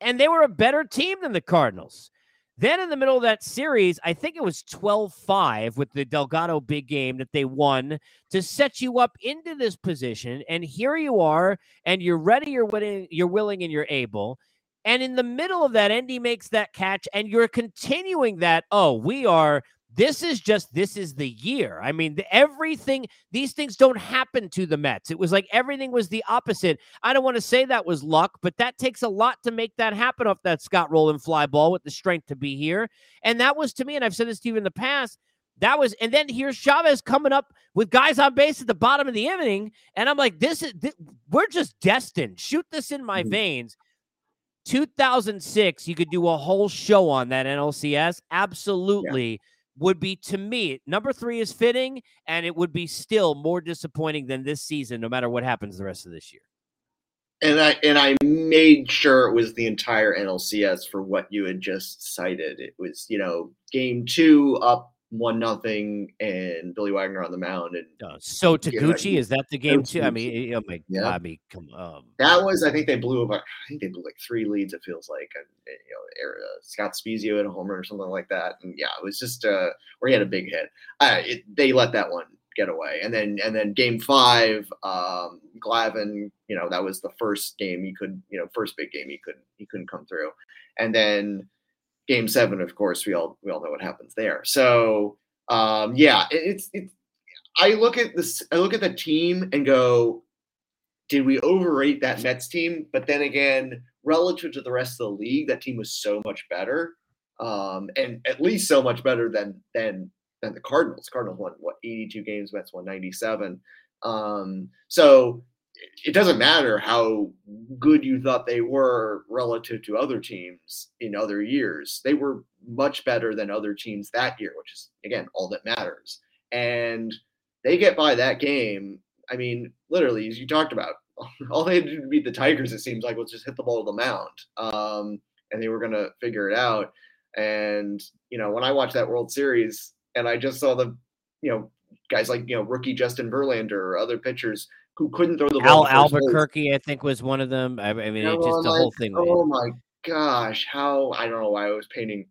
And they were a better team than the Cardinals. Then in the middle of that series, I think it was 12 5 with the Delgado big game that they won to set you up into this position. And here you are, and you're ready, you're willing, you're willing, and you're able. And in the middle of that, Endy makes that catch, and you're continuing that. Oh, we are this is just this is the year. I mean, the, everything these things don't happen to the Mets. It was like everything was the opposite. I don't want to say that was luck, but that takes a lot to make that happen off that Scott Rolen fly ball with the strength to be here. And that was to me, and I've said this to you in the past. That was, and then here's Chavez coming up with guys on base at the bottom of the inning, and I'm like, this is this, we're just destined. Shoot this in my mm-hmm. veins. 2006, you could do a whole show on that NLCS. Absolutely. Yeah would be to me number three is fitting, and it would be still more disappointing than this season, no matter what happens the rest of this year. And I and I made sure it was the entire NLCS for what you had just cited. It was you know game two up one nothing and Billy Wagner on the mound and uh, So Taguchi is that the game too? I mean, oh my yeah. God, I mean, come. Um, that was I think they blew about I think they blew like three leads. It feels like and, you know uh, Scott Spiezio had a homer or something like that. And yeah, it was just uh where he had a big hit. Uh, it, they let that one get away, and then and then game five, um, Glavine, you know that was the first game he could you know first big game he couldn't he couldn't come through, and then game seven, of course, we all we all know what happens there. So um, yeah, it, it's it's. I look at this. I look at the team and go, did we overrate that Mets team? But then again, relative to the rest of the league, that team was so much better, um, and at least so much better than than than the Cardinals. Cardinals won what 82 games, Mets won 97. Um, so it doesn't matter how good you thought they were relative to other teams in other years. They were much better than other teams that year, which is again all that matters. And they get by that game. I mean, literally, as you talked about, all they had to beat the Tigers, it seems like, was just hit the ball to the mound, um, and they were going to figure it out. And you know, when I watched that World Series, and I just saw the, you know, guys like you know rookie Justin Verlander or other pitchers who couldn't throw the ball. Al Alburquerque, I think, was one of them. I, I mean, know, just the like, whole thing. Oh my gosh, how I don't know why I was painting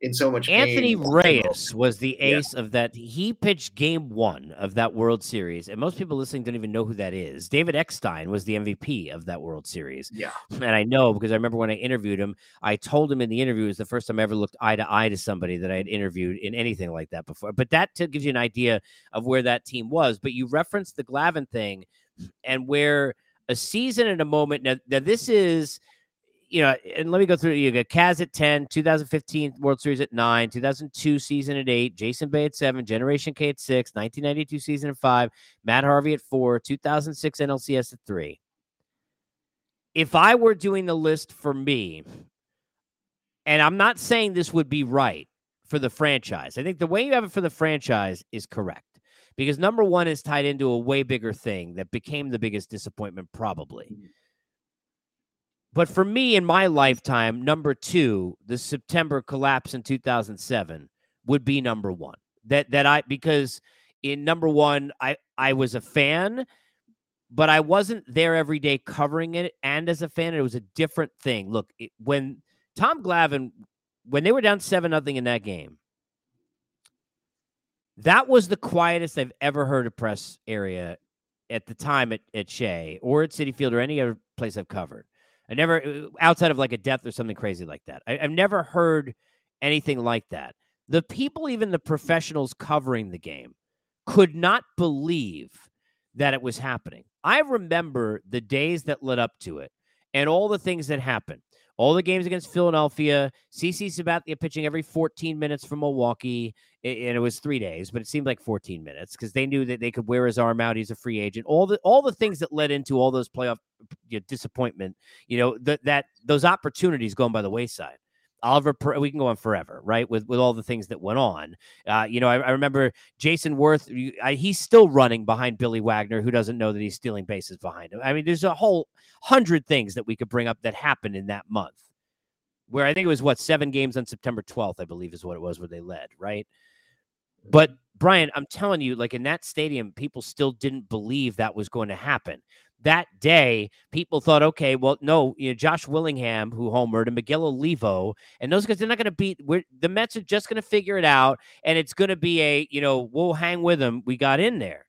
in so much. Anthony Reyes was the ace yeah. of that. He pitched Game One of that World Series, and most people listening don't even know who that is. David Eckstein was the MVP of that World Series. Yeah, and I know because I remember when I interviewed him, I told him in the interview it was the first time I ever looked eye to eye to somebody that I had interviewed in anything like that before. But that gives you an idea of where that team was. But you referenced the Glavine thing, and where a season and a moment. Now, now this is you know, and let me go through. You got Kaz at 10, 2015 World Series at 9, 2002 season at 8, Jason Bay at 7, Generation K at 6, 1992 season at 5, Matt Harvey at 4, 2006 NLCS at 3. If I were doing the list for me, and I'm not saying this would be right for the franchise, I think the way you have it for the franchise is correct because number one is tied into a way bigger thing that became the biggest disappointment, probably. Mm-hmm but for me in my lifetime, number two, the September collapse in 2007 would be number one. That that I because in number one, I I was a fan, but I wasn't there every day covering it. And as a fan, it was a different thing. Look, it, when Tom Glavine, when they were down seven nothing in that game, that was the quietest I've ever heard a press area at the time at, at Shea or at Citi Field or any other place I've covered. I never, uh, outside of like a death or something crazy like that, I, I've never heard anything like that. The people, even the professionals covering the game, could not believe that it was happening. I remember the days that led up to it and all the things that happened all the games against Philadelphia, CC Sabathia pitching every 14 minutes from Milwaukee, and it was three days, but it seemed like 14 minutes because they knew that they could wear his arm out. He's a free agent. All the all the things that led into all those playoff you know, disappointment, you know, that that those opportunities going by the wayside. Oliver, we can go on forever, right? With with all the things that went on. Uh, you know, I, I, remember Jayson Werth. I, he's still running behind Billy Wagner, who doesn't know that he's stealing bases behind him. I mean, there's a whole hundred things that we could bring up that happened in that month, where I think it was what seven games on September 12th, I believe, is what it was where they led, right? But Brian, I'm telling you, like in that stadium, people still didn't believe that was going to happen that day, people thought, okay, well, no, you know, Josh Willingham, who homered, and Miguel Olivo, and those guys, they're not going to beat. We're, the Mets are just going to figure it out, and it's going to be a, you know, we'll hang with them. We got in there.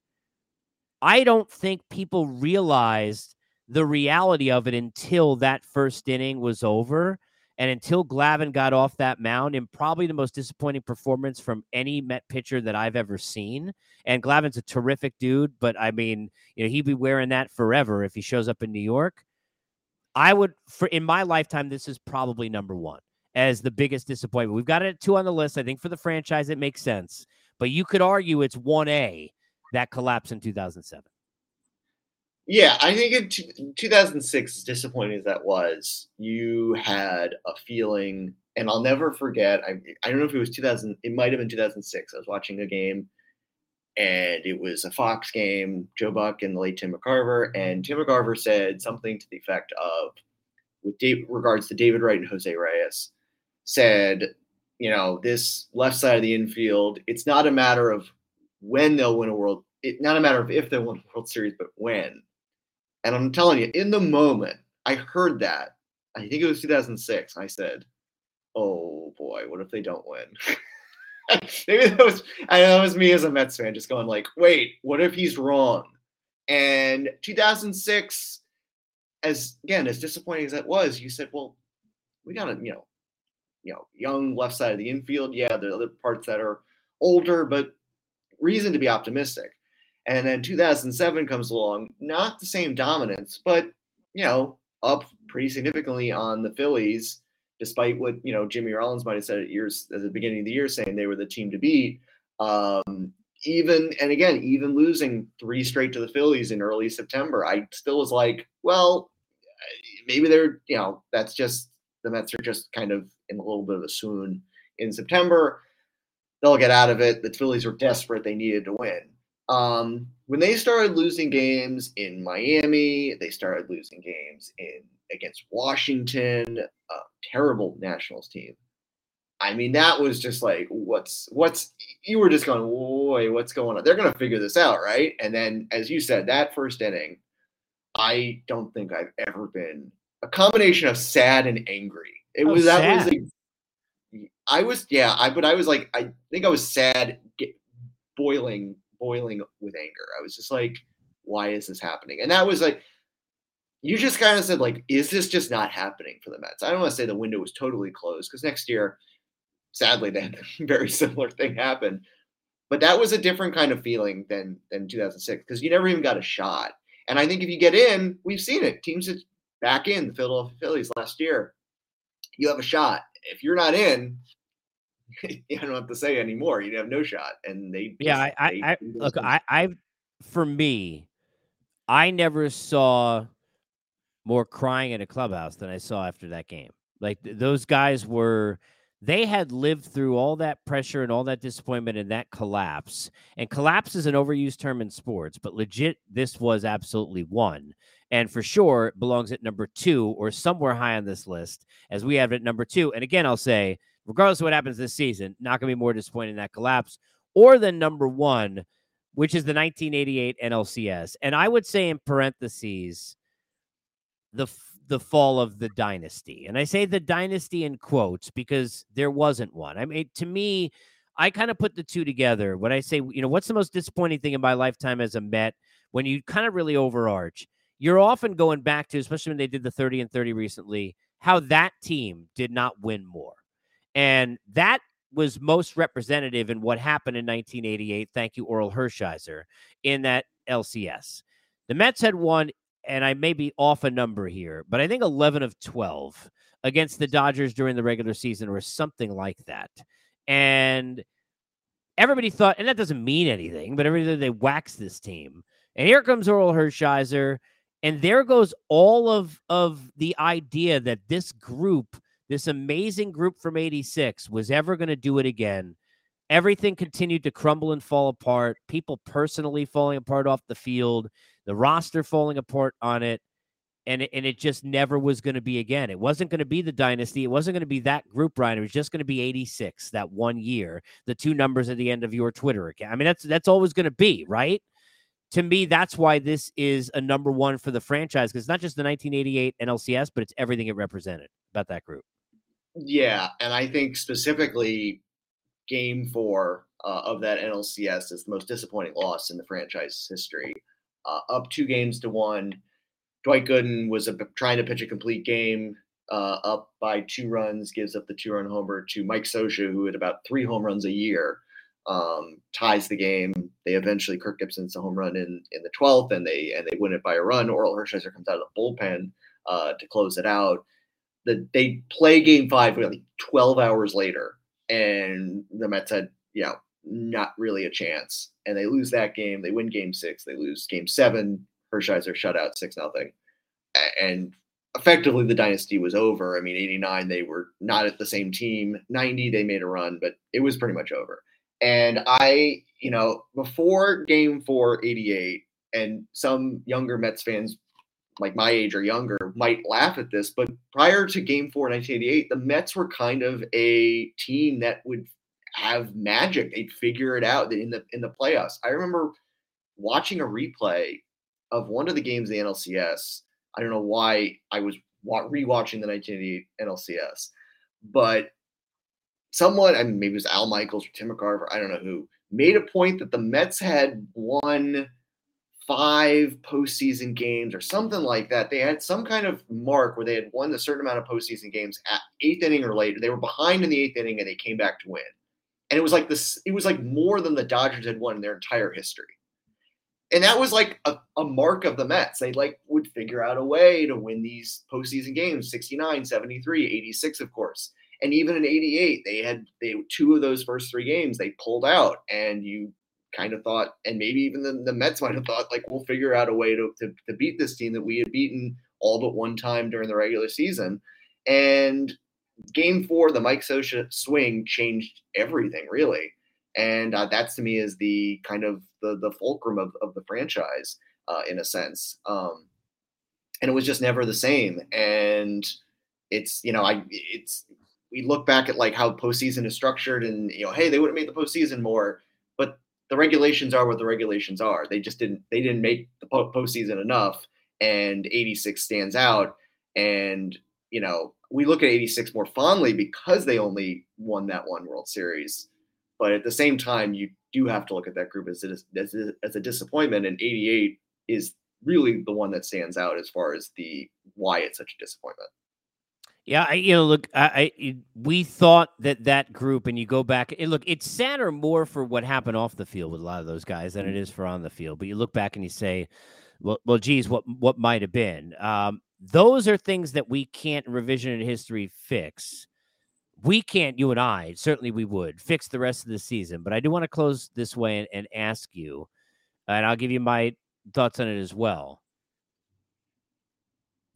I don't think people realized the reality of it until that first inning was over. And until Glavine got off that mound, in probably the most disappointing performance from any Met pitcher that I've ever seen. And Glavine's a terrific dude, but I mean, you know, he'd be wearing that forever if he shows up in New York. I would, for in my lifetime, this is probably number one as the biggest disappointment. We've got it at two on the list. I think for the franchise, it makes sense, but you could argue it's one A that collapse in 2007. Yeah, I think in t- 2006, as disappointing as that was, you had a feeling, and I'll never forget. I, I don't know if it was 2000, it might have been 2006. I was watching a game, and it was a Fox game, Joe Buck and the late Tim McCarver. And Tim McCarver said something to the effect of, with Dave, regards to David Wright and Jose Reyes, said, you know, this left side of the infield, it's not a matter of when they'll win a world, it, not a matter of if they'll win a World Series, but when and I'm telling you, in the moment, I heard that. I think it was 2006. I said, "Oh boy, what if they don't win?" Maybe that was I know it was me as a Mets fan, just going like, "Wait, what if he's wrong?" And 2006, as again as disappointing as that was, you said, "Well, we got a you know, you know, young left side of the infield. Yeah, there are other parts that are older, but reason to be optimistic." And then 2007 comes along, not the same dominance, but you know, up pretty significantly on the Phillies, despite what you know Jimmy Rollins might have said at years at the beginning of the year, saying they were the team to beat. Um, even and again, even losing three straight to the Phillies in early September, I still was like, well, maybe they're you know that's just the Mets are just kind of in a little bit of a swoon in September. They'll get out of it. The Phillies were desperate; they needed to win. Um, when they started losing games in Miami, they started losing games in against Washington, a terrible Nationals team. I mean, that was just like, what's what's you were just going, boy, what's going on? They're gonna figure this out, right? And then, as you said, that first inning, I don't think I've ever been a combination of sad and angry. It oh, was that sad. was like, I was yeah, I but I was like, I think I was sad, get, boiling, boiling with anger. I was just like, why is this happening? And that was like you just kind of said like is this just not happening for the mets? I don't want to say the window was totally closed because next year sadly that very similar thing happened. But that was a different kind of feeling than than 2006 because you never even got a shot. And i think if you get in we've seen it. Teams that back in the philadelphia phillies last year you have a shot. If you're not in you don't have to say anymore you have no shot and they yeah just, i, they, I, I look i i for me i never saw more crying in a clubhouse than i saw after that game like th- those guys were they had lived through all that pressure and all that disappointment and that collapse. And collapse is an overused term in sports, but legit, this was absolutely one. And for sure, it belongs at number two or somewhere high on this list, as we have it at number two. And again, I'll say, regardless of what happens this season, not going to be more disappointed in that collapse or than number one, which is the 1988 NLCS. And I would say in parentheses, the the fall of the dynasty. And I say the dynasty in quotes because there wasn't one. I mean, to me, I kind of put the two together. When I say, you know, what's the most disappointing thing in my lifetime as a Met, when you kind of really overarch, you're often going back to, especially when they did the 30 and 30 recently, how that team did not win more. And that was most representative in what happened in 1988. Thank you, Orel Hershiser, in that LCS. The Mets had won and I may be off a number here, but I think 11 of 12 against the Dodgers during the regular season or something like that. And everybody thought, and that doesn't mean anything, but everybody they waxed this team. And here comes Orel Hershiser, and there goes all of of the idea that this group, this amazing group from 86 was ever going to do it again. Everything continued to crumble and fall apart. People personally falling apart off the field the roster falling apart on it, and it, and it just never was going to be again. It wasn't going to be the dynasty. It wasn't going to be that group, Ryan. It was just going to be 86 that one year. The two numbers at the end of your Twitter account. I mean, that's that's always going to be right. To me, that's why this is a number one for the franchise because it's not just the 1988 NLCS, but it's everything it represented about that group. Yeah, and I think specifically Game Four uh, of that NLCS is the most disappointing loss in the franchise history uh, up two games to one. Dwight Gooden was a, trying to pitch a complete game, uh, up by two runs, gives up the two run homer to Mike Scioscia, who had about three home runs a year, um, ties the game. They eventually Kirk Gibson's a home run in in the twelfth, and they and they win it by a run. Orel Hershiser comes out of the bullpen uh, to close it out. The, they play game five really 12 hours later, and the Mets had, you know, not really a chance. And they lose that game. They win game six. They lose game seven. Hershiser shut out six nothing. And effectively the dynasty was over. I mean, 89, they were not at the same team. 90, they made a run, but it was pretty much over. And I, you know, before game four, 88, and some younger Mets fans like my age or younger might laugh at this, but prior to game four, 1988, the Mets were kind of a team that would have magic. They'd figure it out in the in the playoffs. I remember watching a replay of one of the games the NLCS. I don't know why I was rewatching the 1988 NLCS, but someone, I mean, maybe it was Al Michaels or Tim McCarver, I don't know who, made a point that the Mets had won five postseason games or something like that. They had some kind of mark where they had won a certain amount of postseason games at eighth inning or later. They were behind in the eighth inning and they came back to win and it was like this it was like more than the dodgers had won in their entire history and that was like a, a mark of the mets they like would figure out a way to win these postseason games 69 73 86 of course And even in 88, they had they two of those first three games they pulled out. And you kind of thought, and maybe even the, the Mets might have thought, like, we'll figure out a way to, to, to beat this team that we had beaten all but one time during the regular season. And game four, the Mike Scioscia swing changed everything, really. And uh, that's to me is the kind of the the fulcrum of, of the franchise uh, in a sense. Um, and it was just never the same. And it's you know I it's we look back at like how postseason is structured, and you know, hey, they would have made the postseason more, the regulations are what the regulations are. They just didn't they didn't make the postseason enough, and 86 stands out. And you know, we look at 86 more fondly because they only won that one World Series. But at the same time, you do have to look at that group as a, as a, as a disappointment. And 88 is really the one that stands out as far as the why it's such a disappointment. Yeah, I, you know, look, I, I, we thought that that group, and you go back, and look, it's sadder more for what happened off the field with a lot of those guys than it is for on the field. But you look back and you say, well, well, geez, what what might have been? Um, those are things that we can't revision in history fix. We can't, you and I, certainly we would fix the rest of the season. But I do want to close this way and, and ask you, and I'll give you my thoughts on it as well.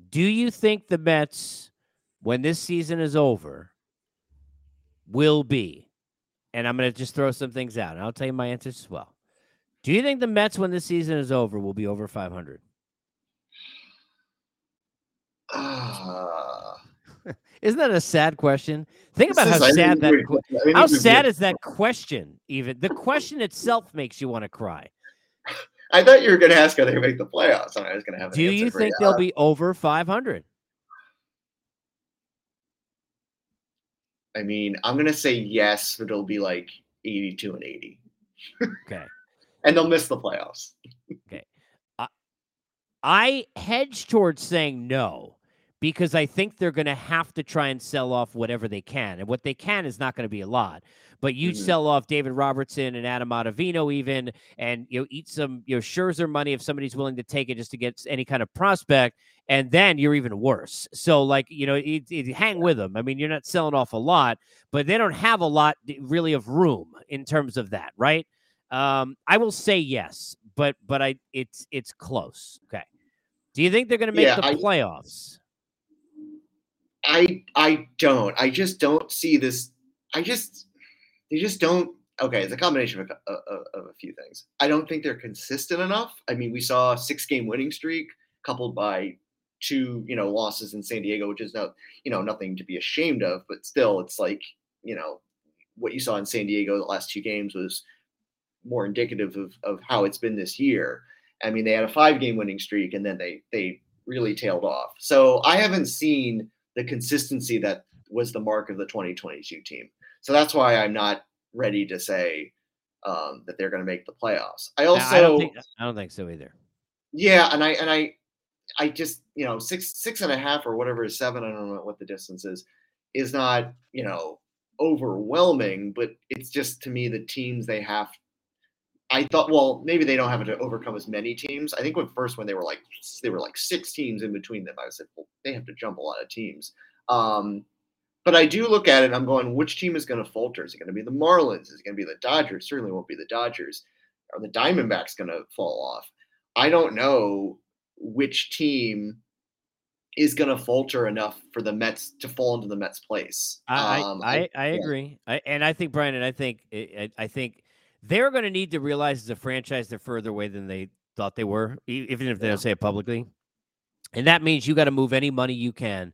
Do you think the Mets, when this season is over, will be? And I'm going to just throw some things out, and I'll tell you my answers as well. Do you think the Mets, when this season is over, will be over 500? Uh, Isn't that a sad question? Think about how sad that how sad is that question. Even the question itself makes you want to cry. I thought you were going to ask how they make the playoffs, and I was going to have. Do you think they'll be over 500? I mean, I'm going to say yes, but it'll be like 82 and 80. Okay. and they'll miss the playoffs. okay. I, I hedge towards saying no because I think they're going to have to try and sell off whatever they can. And what they can is not going to be a lot but you mm-hmm. sell off David Robertson and Adam Ottavino even, and you know eat some you know Scherzer money if somebody's willing to take it just to get any kind of prospect, and then you're even worse. So like you know, it, it, hang with them. I mean, you're not selling off a lot, but they don't have a lot really of room in terms of that, right? Um, I will say yes, but but I it's it's close. Okay. Do you think they're going to make yeah, the I, playoffs? I I don't. I just don't see this. I just they just don't. Okay, it's a combination of a, of, of a few things. I don't think they're consistent enough. I mean, we saw a six game winning streak coupled by two, you know, losses in San Diego, which is no, you know, nothing to be ashamed of, but still, it's like, you know, what you saw in San Diego the last two games was more indicative of, of how it's been this year. I mean, they had a five game winning streak and then they they really tailed off. So I haven't seen the consistency that was the mark of the 2022 team. So that's why I'm not ready to say um, that they're going to make the playoffs. I also I don't, think, I don't think so either. Yeah, and I and I I just you know six six and a half or whatever is seven. I don't know what the distance is. Is not you know overwhelming, but it's just to me the teams they have. I thought, well, maybe they don't have to overcome as many teams. I think when first when they were like they were like six teams in between them, I said, well, they have to jump a lot of teams. Um, but I do look at it. I'm going, which team is going to falter? Is it going to be the Marlins? Is it going to be the Dodgers? Certainly won't be the Dodgers. Are the Diamondbacks going to fall off? I don't know which team is going to falter enough for the Mets to fall into the Mets' place. I um, I, I, I, agree, I, and I think Brian, and I think I, I think they're going to need to realize as a franchise they're further away than they thought they were, even if they don't say it publicly. And that means you got to move any money you can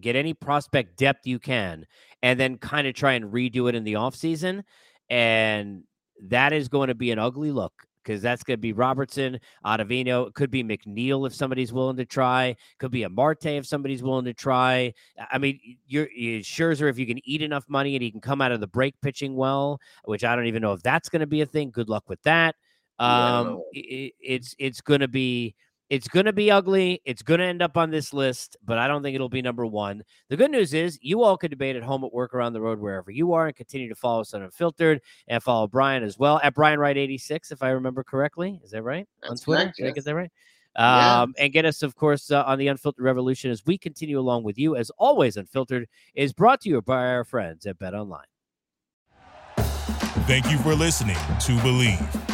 get any prospect depth you can, and then kind of try and redo it in the offseason. And that is going to be an ugly look because that's going to be Robertson, Ottavino. It could be McNeil if somebody's willing to try. Could be a Marte if somebody's willing to try. I mean, you're, you're Scherzer if you can eat enough money and he can come out of the break pitching well, which I don't even know if that's going to be a thing. Good luck with that. Um, yeah, it, it's it's going to be it's going to be ugly. It's going to end up on this list, but I don't think it'll be number one. The good news is you all can debate at home, at work, around the road, wherever you are, and continue to follow us on Unfiltered and follow Brian as well at Brian Wright 86, if I remember correctly. Is that right? That's on Twitter? Correct, Did yes. I get that right? Yeah. Um, And get us, of course, uh, on the Unfiltered Revolution as we continue along with you. As always, Unfiltered is brought to you by our friends at BetOnline. Thank you for listening to Bleav.